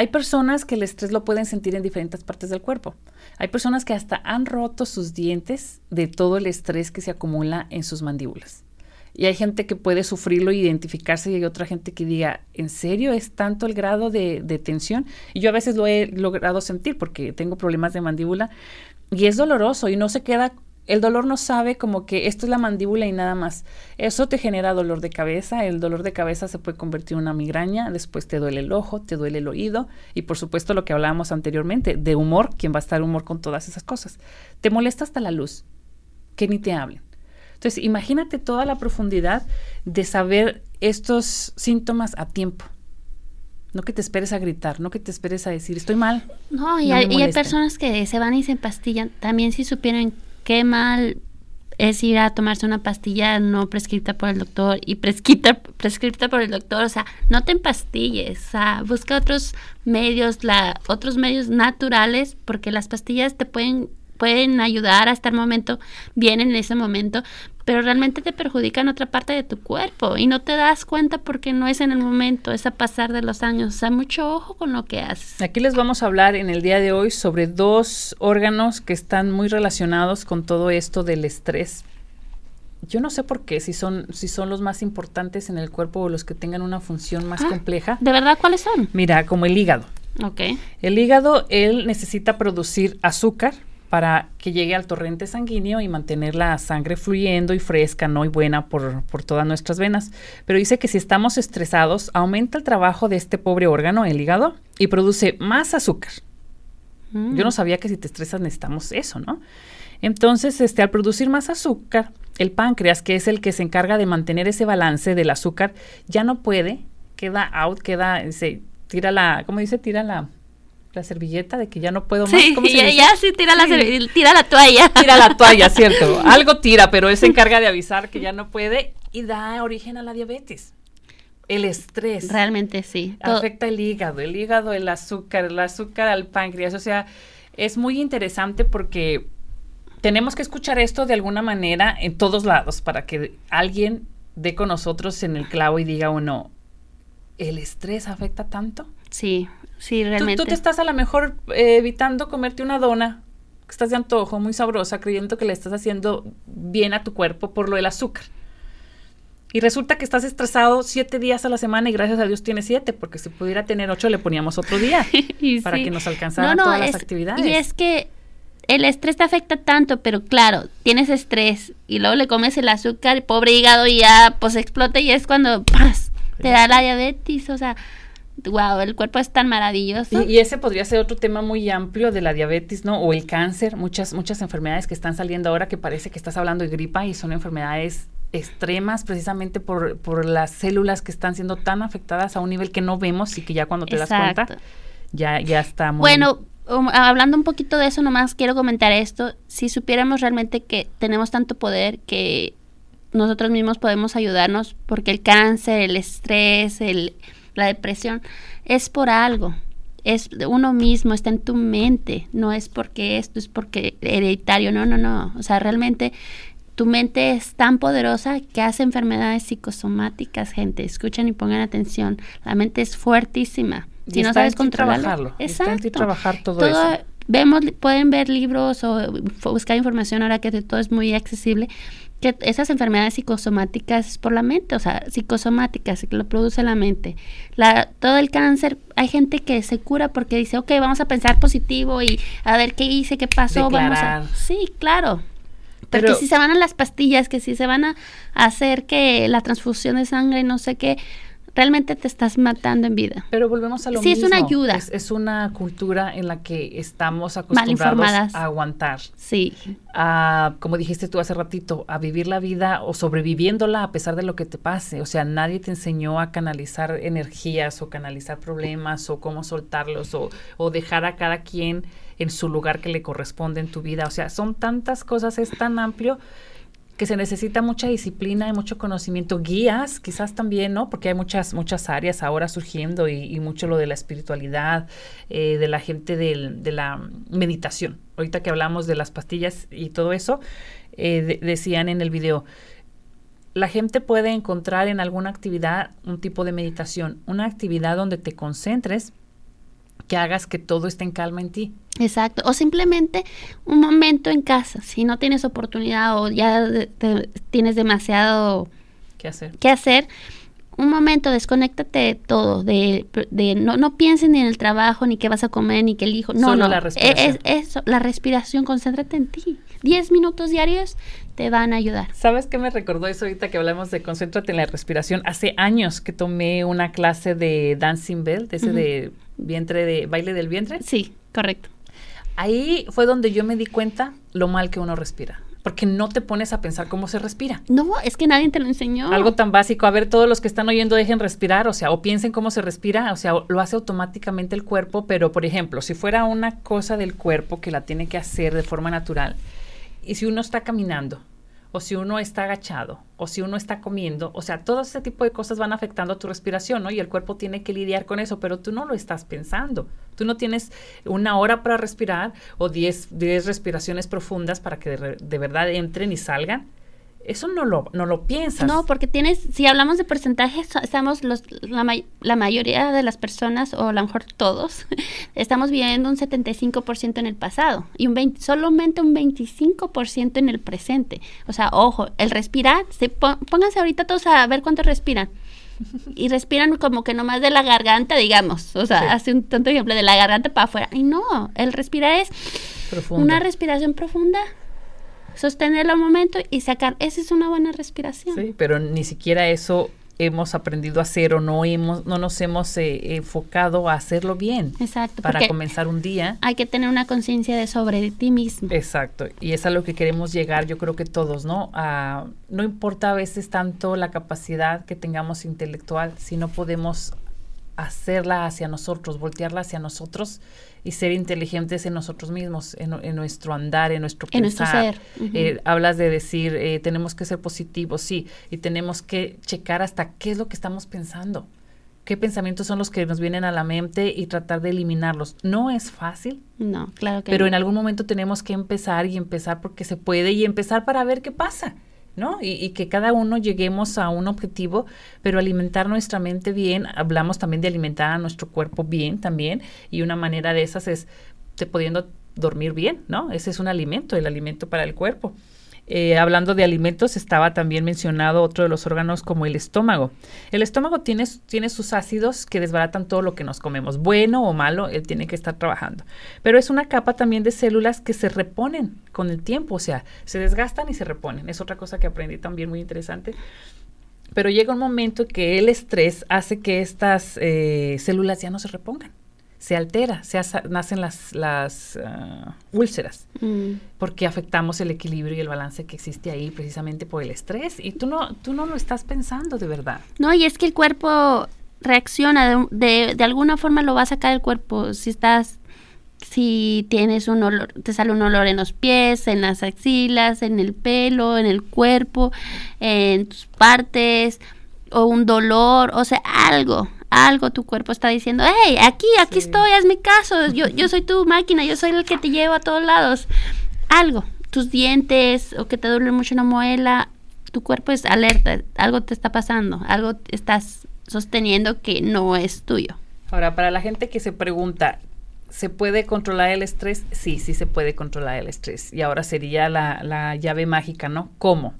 hay personas que el estrés lo pueden sentir en diferentes partes del cuerpo. Hay personas que hasta han roto sus dientes de todo el estrés que se acumula en sus mandíbulas. Y hay gente que puede sufrirlo, identificarse, y hay otra gente que diga, ¿en serio es tanto el grado de, tensión? Y yo a veces lo he logrado sentir porque tengo problemas de mandíbula y es doloroso y no se queda el dolor no sabe como que esto es la mandíbula y nada más. Eso te genera dolor de cabeza, el dolor de cabeza se puede convertir en una migraña, después te duele el ojo, te duele el oído y por supuesto lo que hablábamos anteriormente, de humor, ¿quién va a estar humor con todas esas cosas? Te molesta hasta la luz, que ni te hablen. Entonces, imagínate toda la profundidad de saber estos síntomas a tiempo. No que te esperes a gritar, no que te esperes a decir, estoy mal.
No, y, hay, y hay personas que se van y se empastillan. También si supieran qué mal es ir a tomarse una pastilla no prescrita por el doctor y prescrita, prescrita por el doctor, o sea, no te empastilles, o sea, busca otros medios, la, otros medios naturales, porque las pastillas te pueden pueden ayudar a estar momento bien en ese momento, pero realmente te perjudican otra parte de tu cuerpo y no te das cuenta porque no es en el momento, es a pasar de los años. O sea, mucho ojo con lo que haces.
Aquí les vamos a hablar en el día de hoy sobre dos órganos que están muy relacionados con todo esto del estrés. Yo no sé por qué, si son, si son los más importantes en el cuerpo o los que tengan una función más
Ah,
compleja.
¿De verdad cuáles son?
Mira, como el hígado.
Ok.
El hígado, él necesita producir azúcar para que llegue al torrente sanguíneo y mantener la sangre fluyendo y fresca, ¿no? Y buena por, por todas nuestras venas. Pero dice que si estamos estresados, aumenta el trabajo de este pobre órgano, el hígado, y produce más azúcar.
Mm.
Yo no sabía que si te estresas necesitamos eso, ¿no? Entonces, este, al producir más azúcar, el páncreas, que es el que se encarga de mantener ese balance del azúcar, ya no puede, queda out, queda, se tira la, ¿cómo dice? Tira la, la servilleta de que ya no puedo más.
Sí,
¿Cómo se
ya, sí, tira, La,
Sí.
tira la toalla.
Tira la toalla, cierto. *laughs* Algo tira, pero él se encarga *laughs* de avisar que ya no puede y da origen a la diabetes. El estrés.
Realmente sí. Todo-
afecta el hígado, el hígado, el azúcar, el azúcar al páncreas. O sea, es muy interesante porque tenemos que escuchar esto de alguna manera en todos lados para que alguien dé con nosotros en el clavo y diga uno, ¿el estrés afecta tanto?
sí, sí,
Tú,
realmente.
tú te estás a lo mejor eh, evitando comerte una dona que estás de antojo, muy sabrosa, creyendo que le estás haciendo bien a tu cuerpo por lo del azúcar. Y resulta que estás estresado siete días a la semana y gracias a Dios tienes siete, porque si pudiera tener ocho le poníamos otro día *laughs*
Y
para
sí.
que nos alcanzaran todas las actividades.
Y es que el estrés te afecta tanto, pero claro, tienes estrés y luego le comes el azúcar, y pobre hígado, y ya pues explota y es cuando *laughs* ¡paz! te da la diabetes, o sea, wow, el cuerpo es tan maravilloso.
Y, y ese podría ser otro tema muy amplio de la diabetes, ¿no? O el cáncer, muchas, muchas enfermedades que están saliendo ahora que parece que estás hablando de gripa y son enfermedades extremas precisamente por, por las células que están siendo tan afectadas a un nivel que no vemos y que ya cuando te das cuenta ya, ya está muy...
Bueno, um, hablando un poquito de eso, nomás quiero comentar esto. Si supiéramos realmente que tenemos tanto poder que nosotros mismos podemos ayudarnos, porque el cáncer, el estrés, el, la depresión, es por algo. Es uno mismo, está en tu mente. No es porque esto es porque hereditario. No, no, no. O sea, realmente tu mente es tan poderosa que hace enfermedades psicosomáticas, gente. Escuchen y pongan atención. La mente es fuertísima.
Y
Si no sabes
ti
controlarla.
trabajarlo, está en
Exacto.
trabajar todo eso.
Vemos, pueden ver libros o buscar información ahora que de todo es muy accesible. Que esas enfermedades psicosomáticas es por la mente, o sea, psicosomáticas, que lo produce la mente. La, todo el cáncer, hay gente que se cura porque dice, ok, vamos a pensar positivo y a ver qué hice, qué pasó. Vamos a... Sí, claro. Porque
Pero-
si se van a las pastillas, que si se van a hacer que la transfusión de sangre, no sé qué, realmente te estás matando en vida.
Pero volvemos a lo
Sí, es
mismo.
una ayuda.
Es, es una cultura en la que estamos acostumbrados a aguantar.
Sí,
a, como dijiste tú hace ratito, a vivir la vida o sobreviviéndola a pesar de lo que te pase. O sea, nadie te enseñó a canalizar energías o canalizar problemas o cómo soltarlos o, o dejar a cada quien en su lugar que le corresponde en tu vida. O sea, son tantas cosas, es tan amplio que se necesita mucha disciplina y mucho conocimiento, guías quizás también, ¿no? Porque hay muchas, muchas áreas ahora surgiendo y, mucho lo de la espiritualidad, eh, de la gente de la meditación. Ahorita que hablamos de las pastillas y todo eso, eh, de- decían en el video, la gente puede encontrar en alguna actividad un tipo de meditación, una actividad donde te concentres, que hagas que todo esté en calma en ti.
Exacto. O simplemente un momento en casa. Si no tienes oportunidad o ya te- tienes demasiado
¿Qué hacer?
que hacer, un momento, desconéctate de todo, de, de no, no pienses ni en el trabajo, ni qué vas a comer, ni qué el hijo. No,
Solo
no.
la respiración.
Es, eso, la respiración, concéntrate en ti. Diez minutos diarios te van a ayudar.
¿Sabes qué me recordó eso ahorita que hablamos de concéntrate en la respiración? Hace años que tomé una clase de Dancing Bell, de ese de vientre de baile del vientre.
Sí, correcto.
Ahí fue donde yo me di cuenta lo mal que uno respira, porque no te pones a pensar cómo se respira.
No, es que nadie te lo enseñó.
Algo tan básico, a ver, todos los que están oyendo dejen respirar, o sea, o piensen cómo se respira, o sea, lo hace automáticamente el cuerpo, pero por ejemplo, si fuera una cosa del cuerpo que la tiene que hacer de forma natural, y si uno está caminando, o si uno está agachado, o si uno está comiendo, o sea, todo ese tipo de cosas van afectando a tu respiración, ¿no? Y el cuerpo tiene que lidiar con eso, pero tú no lo estás pensando. Tú no tienes una hora para respirar o 10 10 respiraciones profundas para que de, de verdad entren y salgan. Eso no lo, no lo piensas.
No, porque tienes, si hablamos de porcentajes, so- estamos los, la, may- la mayoría de las personas, o a lo mejor todos, *laughs* estamos viviendo un 75% en el pasado y un 20, solamente un 25% en el presente. O sea, ojo, el respirar, se, pó- pónganse ahorita todos a ver cuánto respiran. Y respiran como que nomás de la garganta, digamos. O sea,
Sí.
hace un tonto ejemplo de la garganta para afuera. Y no, el respirar es una respiración profunda, sostenerla un momento y sacar. Esa es una buena respiración.
Sí, pero ni siquiera eso hemos aprendido a hacer o no hemos no nos hemos eh, enfocado a hacerlo bien
Exacto,
para comenzar un día.
hay que tener una conciencia de sobre ti mismo.
Exacto, y es a lo que queremos llegar, yo creo que todos, ¿no? A- no importa a veces tanto la capacidad que tengamos intelectual, si no podemos hacerla hacia nosotros, voltearla hacia nosotros y ser inteligentes en nosotros mismos, en, en nuestro andar, en nuestro
En nuestro
pensar. Eh, hablas de decir, eh, tenemos que ser positivos, sí, y tenemos que checar hasta qué es lo que estamos pensando, qué pensamientos son los que nos vienen a la mente y tratar de eliminarlos. No es fácil,
No, claro que
pero
no.
en algún momento tenemos que empezar y empezar porque se puede y empezar para ver qué pasa, ¿no? Y, y que cada uno lleguemos a un objetivo, pero alimentar nuestra mente bien, hablamos también de alimentar a nuestro cuerpo bien también, y una manera de esas es te pudiendo dormir bien, ¿no? Ese es un alimento, el alimento para el cuerpo. Eh, hablando de alimentos, estaba también mencionado otro de los órganos como el estómago. El estómago tiene, tiene sus ácidos que desbaratan todo lo que nos comemos, bueno o malo, él tiene que estar trabajando. Pero es una capa también de células que se reponen con el tiempo, o sea, se desgastan y se reponen. Es otra cosa que aprendí también muy interesante. Pero llega un momento que el estrés hace que estas eh, células ya no se repongan. Se altera, se asa- nacen las, las ah, úlceras
Mm.
porque afectamos el equilibrio y el balance que existe ahí precisamente por el estrés y tú no tú no lo estás pensando de verdad.
No, y es que el cuerpo reacciona, de, de, de alguna forma lo va a sacar el cuerpo. Si estás, si tienes un olor, te sale un olor en los pies, en las axilas, en el pelo, en el cuerpo, en tus partes, o un dolor, o sea, algo, algo tu cuerpo está diciendo, hey, aquí, aquí estoy, hazme caso, yo, yo *laughs* soy tu máquina, yo soy el que te llevo a todos lados. Algo, tus dientes, o que te duele mucho una muela, tu cuerpo es alerta, algo te está pasando, algo estás sosteniendo que no es tuyo.
Ahora, para la gente que se pregunta, ¿se puede controlar el estrés? Sí, sí se puede controlar el estrés. Y ahora sería la, la llave mágica, ¿no? ¿Cómo?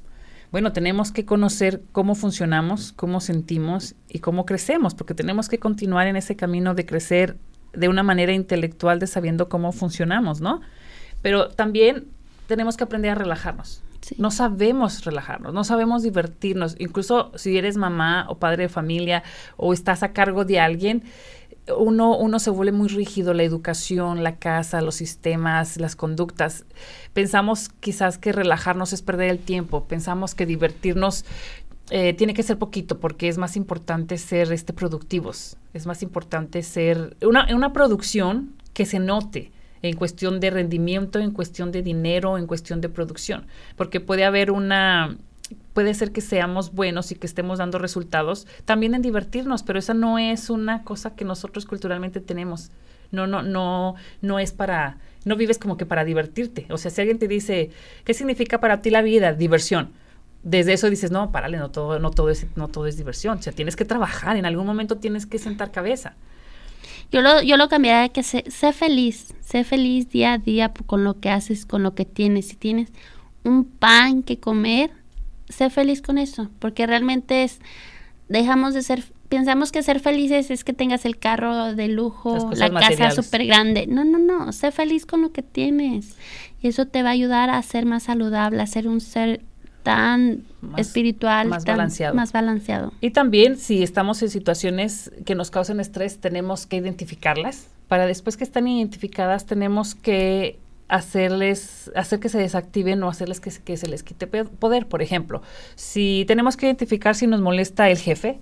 Bueno, tenemos que conocer cómo funcionamos, cómo sentimos y cómo crecemos, porque tenemos que continuar en ese camino de crecer de una manera intelectual, de sabiendo cómo funcionamos, ¿no? Pero también tenemos que aprender a relajarnos.
Sí.
No sabemos relajarnos, no sabemos divertirnos. Incluso si eres mamá o padre de familia o estás a cargo de alguien, uno, uno se vuelve muy rígido, la educación, la casa, los sistemas, las conductas. Pensamos quizás que relajarnos es perder el tiempo, pensamos que divertirnos eh, tiene que ser poquito porque es más importante ser este, productivos, es más importante ser una, una producción que se note en cuestión de rendimiento, en cuestión de dinero, en cuestión de producción, porque puede haber una, puede ser que seamos buenos y que estemos dando resultados también en divertirnos, pero esa no es una cosa que nosotros culturalmente tenemos. No, no, no, no es para, no vives como que para divertirte. O sea, si alguien te dice, ¿qué significa para ti la vida? Diversión. Desde eso dices, no, párale, no todo, no todo es, no todo es diversión. O sea, tienes que trabajar, en algún momento tienes que sentar cabeza.
Yo lo, yo lo cambiaría de que sé, sé feliz, sé feliz día a día con lo que haces, con lo que tienes. Si tienes un pan que comer, sé feliz con eso, porque realmente es dejamos de ser, pensamos que ser felices es que tengas el carro de lujo, la casa súper grande. No, no, no, sé feliz con lo que tienes. Y eso te va a ayudar a ser más saludable, a ser un ser tan
Más-
espiritual,
más
tan-
balanceado.
más balanceado.
Y también si estamos en situaciones que nos causan estrés, tenemos que identificarlas. Para después que están identificadas, tenemos que hacerles, hacer que se desactiven o hacerles que, se- les quite poder. Por ejemplo, si tenemos que identificar si nos molesta el jefe,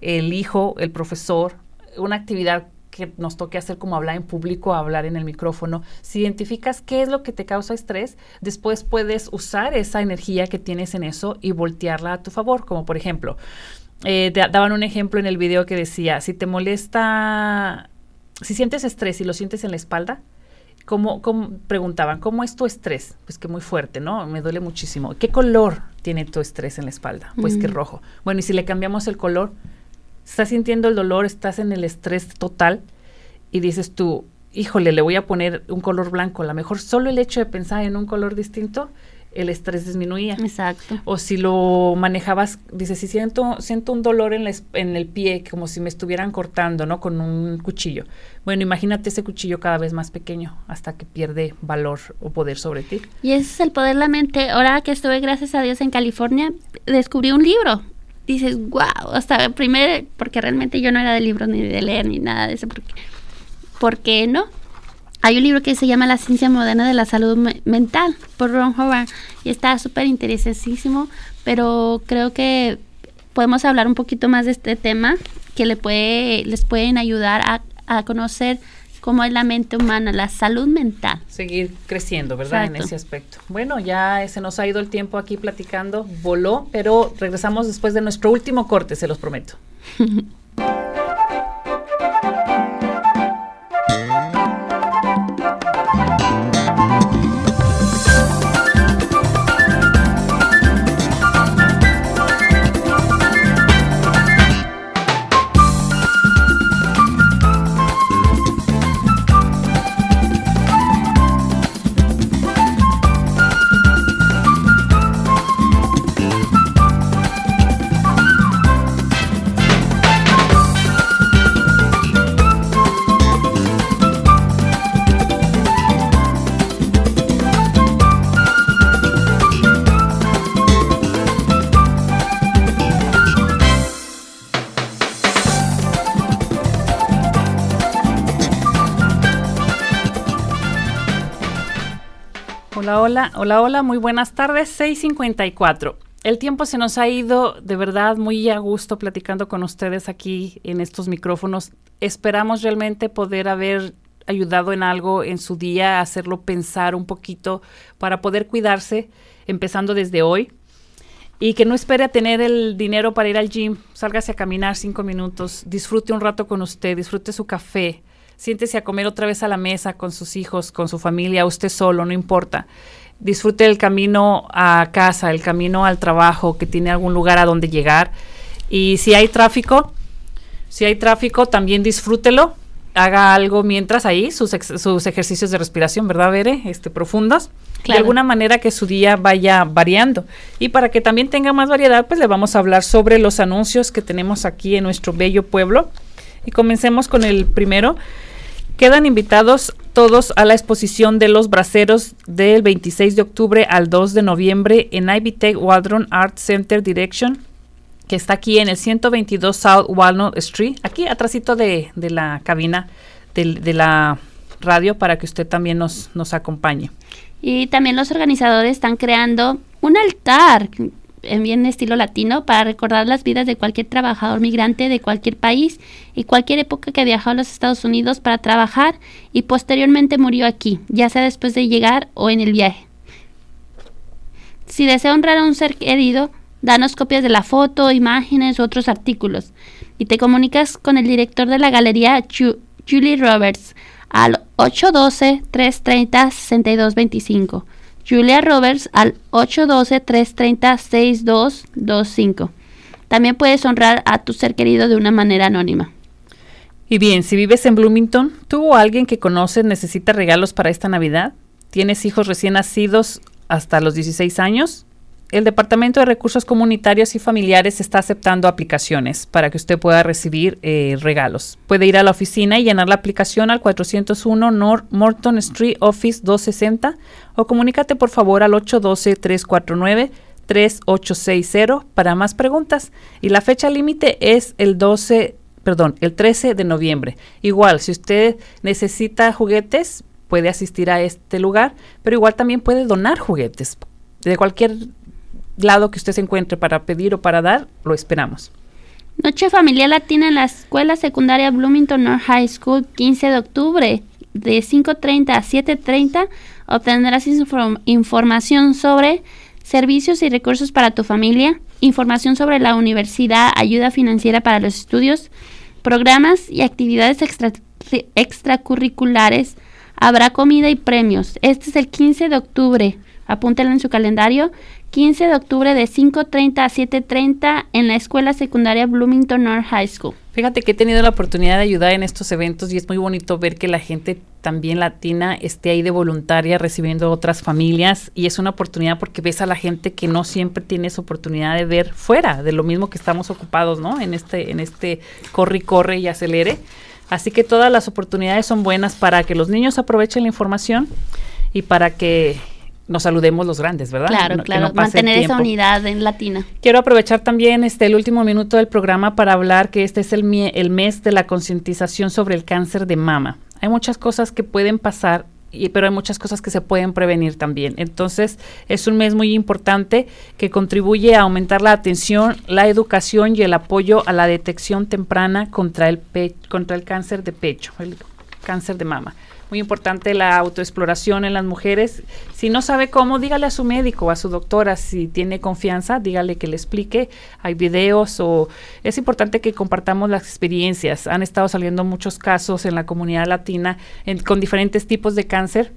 el hijo, el profesor, una actividad que nos toque hacer como hablar en público, hablar en el micrófono, si identificas qué es lo que te causa estrés, después puedes usar esa energía que tienes en eso y voltearla a tu favor, como por ejemplo, eh, da- daban un ejemplo en el video que decía, si te molesta, si sientes estrés y lo sientes en la espalda, ¿cómo, cómo- preguntaban, ¿cómo es tu estrés? Pues que muy fuerte, ¿no? Me duele muchísimo. ¿Qué color tiene tu estrés en la espalda? Pues que
Mm.
rojo. Bueno, y si le cambiamos el color, estás sintiendo el dolor, estás en el estrés total y dices tú, híjole, le voy a poner un color blanco. A lo mejor solo el hecho de pensar en un color distinto, el estrés disminuía.
Exacto.
O si lo manejabas, dices, si siento, siento un dolor en, la en el pie, como si me estuvieran cortando, ¿no? Con un cuchillo. Bueno, imagínate ese cuchillo cada vez más pequeño, hasta que pierde valor o poder sobre ti.
Y ese es el poder de la mente. Ahora que estuve, gracias a Dios, en California, descubrí un libro. Dices, wow, hasta primero, porque realmente yo no era de libros ni de leer ni nada de eso. Porque, ¿Por qué no? Hay un libro que se llama La ciencia moderna de la salud me- mental por Ron Howard y está súper interesantísimo, pero creo que podemos hablar un poquito más de este tema que le puede, les pueden ayudar a, a conocer cómo es la mente humana, la salud mental.
Seguir creciendo, ¿verdad? En
Exacto.
ese aspecto. Bueno, ya se nos ha ido el tiempo aquí platicando, voló, pero regresamos después de nuestro último corte, se los prometo. *laughs* Hola, hola, hola, hola, muy buenas tardes, 6.54. El tiempo se nos ha ido de verdad muy a gusto platicando con ustedes aquí en estos micrófonos. Esperamos realmente poder haber ayudado en algo en su día, hacerlo pensar un poquito para poder cuidarse, empezando desde hoy. Y que no espere a tener el dinero para ir al gym, sálgase a caminar cinco minutos, disfrute un rato con usted, disfrute su café, siéntese a comer otra vez a la mesa con sus hijos, con su familia, usted solo, no importa. Disfrute el camino a casa, el camino al trabajo, que tiene algún lugar a donde llegar. Y si hay tráfico, si hay tráfico, también disfrútelo. Haga algo mientras ahí, sus, ex- sus ejercicios de respiración, ¿verdad, Bere? Este, profundos. De alguna manera que su día vaya variando. Y para que también tenga más variedad, pues le vamos a hablar sobre los anuncios que tenemos aquí en nuestro bello pueblo. Y comencemos con el primero. Quedan invitados todos a la exposición de los braceros del 26 de octubre al 2 de noviembre en Ivy Tech Waldron Art Center Direction, que está aquí en el 122 South Walnut Street, aquí atrásito de, la cabina de, la radio para que usted también nos acompañe.
Y también los organizadores están creando un altar en bien estilo latino para recordar las vidas de cualquier trabajador migrante de cualquier país y cualquier época que viajó a los Estados Unidos para trabajar y posteriormente murió aquí, ya sea después de llegar o en el viaje. Si desea honrar a un ser querido, danos copias de la foto, imágenes u otros artículos y te comunicas con el director de la galería, Ju- Julie Roberts, al 812-330-6225. Julia Roberts al 812-330-6225. También puedes honrar a tu ser querido de una manera anónima.
Y bien, si vives en Bloomington, tú o alguien que conoces necesita regalos para esta Navidad, tienes hijos recién nacidos hasta los 16 años, el Departamento de Recursos Comunitarios y Familiares está aceptando aplicaciones para que usted pueda recibir eh, regalos. Puede ir a la oficina y llenar la aplicación al 401 North Morton Street Office 260 o comunícate por favor al 812-349-3860 para más preguntas. Y la fecha límite es el 12, perdón, el 13 de noviembre. Igual, si usted necesita juguetes, puede asistir a este lugar, pero igual también puede donar juguetes. De cualquier lado que usted se encuentre para pedir o para dar, lo esperamos.
Noche Familiar Latina en la Escuela Secundaria Bloomington North High School, 15 de octubre, de 5.30 a 7.30, obtendrás información sobre servicios y recursos para tu familia, información sobre la universidad, ayuda financiera para los estudios, programas y actividades extracurriculares. Habrá comida y premios. Este es el 15 de octubre. Apúntelo en su calendario. 15 de octubre de 5.30 a 7.30 en la escuela secundaria Bloomington North High School.
Fíjate que he tenido la oportunidad de ayudar en estos eventos y es muy bonito ver que la gente también latina esté ahí de voluntaria recibiendo otras familias y es una oportunidad porque ves a la gente que no siempre tiene esa oportunidad de ver fuera de lo mismo que estamos ocupados, ¿no? En este en este corre y corre y acelere. Así que todas las oportunidades son buenas para que los niños aprovechen la información y para que nos saludemos los grandes, ¿verdad?
Claro, claro, mantener esa unidad en latina.
Quiero aprovechar también este el último minuto del programa para hablar que este es el, el mes de la concientización sobre el cáncer de mama. Hay muchas cosas que pueden pasar y, pero hay muchas cosas que se pueden prevenir también. Entonces, es un mes muy importante que contribuye a aumentar la atención, la educación y el apoyo a la detección temprana contra el, contra el cáncer de pecho, el cáncer de mama muy importante la autoexploración en las mujeres. Si no sabe cómo, dígale a su médico, a su doctora, si tiene confianza, dígale que le explique. Hay videos o es importante que compartamos las experiencias. Han estado saliendo muchos casos en la comunidad latina con diferentes tipos de cáncer.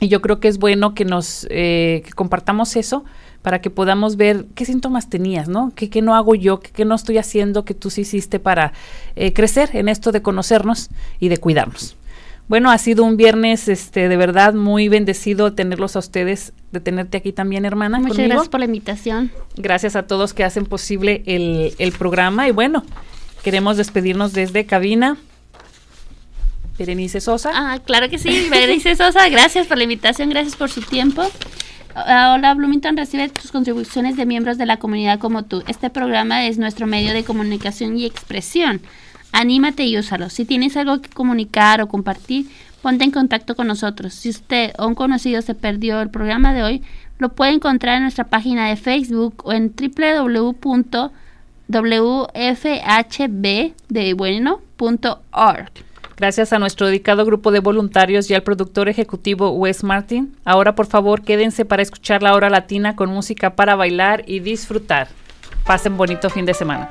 Y yo creo que es bueno que nos eh, compartamos eso para que podamos ver qué síntomas tenías, ¿no? ¿Qué, qué no hago yo? ¿Qué, no estoy haciendo que tú sí hiciste para eh, crecer en esto de conocernos y de cuidarnos? Bueno, ha sido un viernes este de verdad muy bendecido tenerlos a ustedes, de tenerte aquí también, hermana.
Muchas gracias por la invitación.
Gracias a todos que hacen posible el, el programa. Y bueno, queremos despedirnos desde cabina. Berenice Sosa.
Ah, claro que sí, Berenice Sosa, gracias por la invitación, gracias por su tiempo. Ah, hola, Bloomington recibe tus contribuciones de miembros de la comunidad como tú. Este programa es nuestro medio de comunicación y expresión anímate y úsalo. Si tienes algo que comunicar o compartir, ponte en contacto con nosotros. Si usted o un conocido se perdió el programa de hoy, lo puede encontrar en nuestra página de Facebook o en www.wfhb
Gracias a nuestro dedicado grupo de voluntarios y al productor ejecutivo Wes Martin. Ahora, por favor, quédense para escuchar la hora latina con música para bailar y disfrutar. Pasen bonito fin de semana.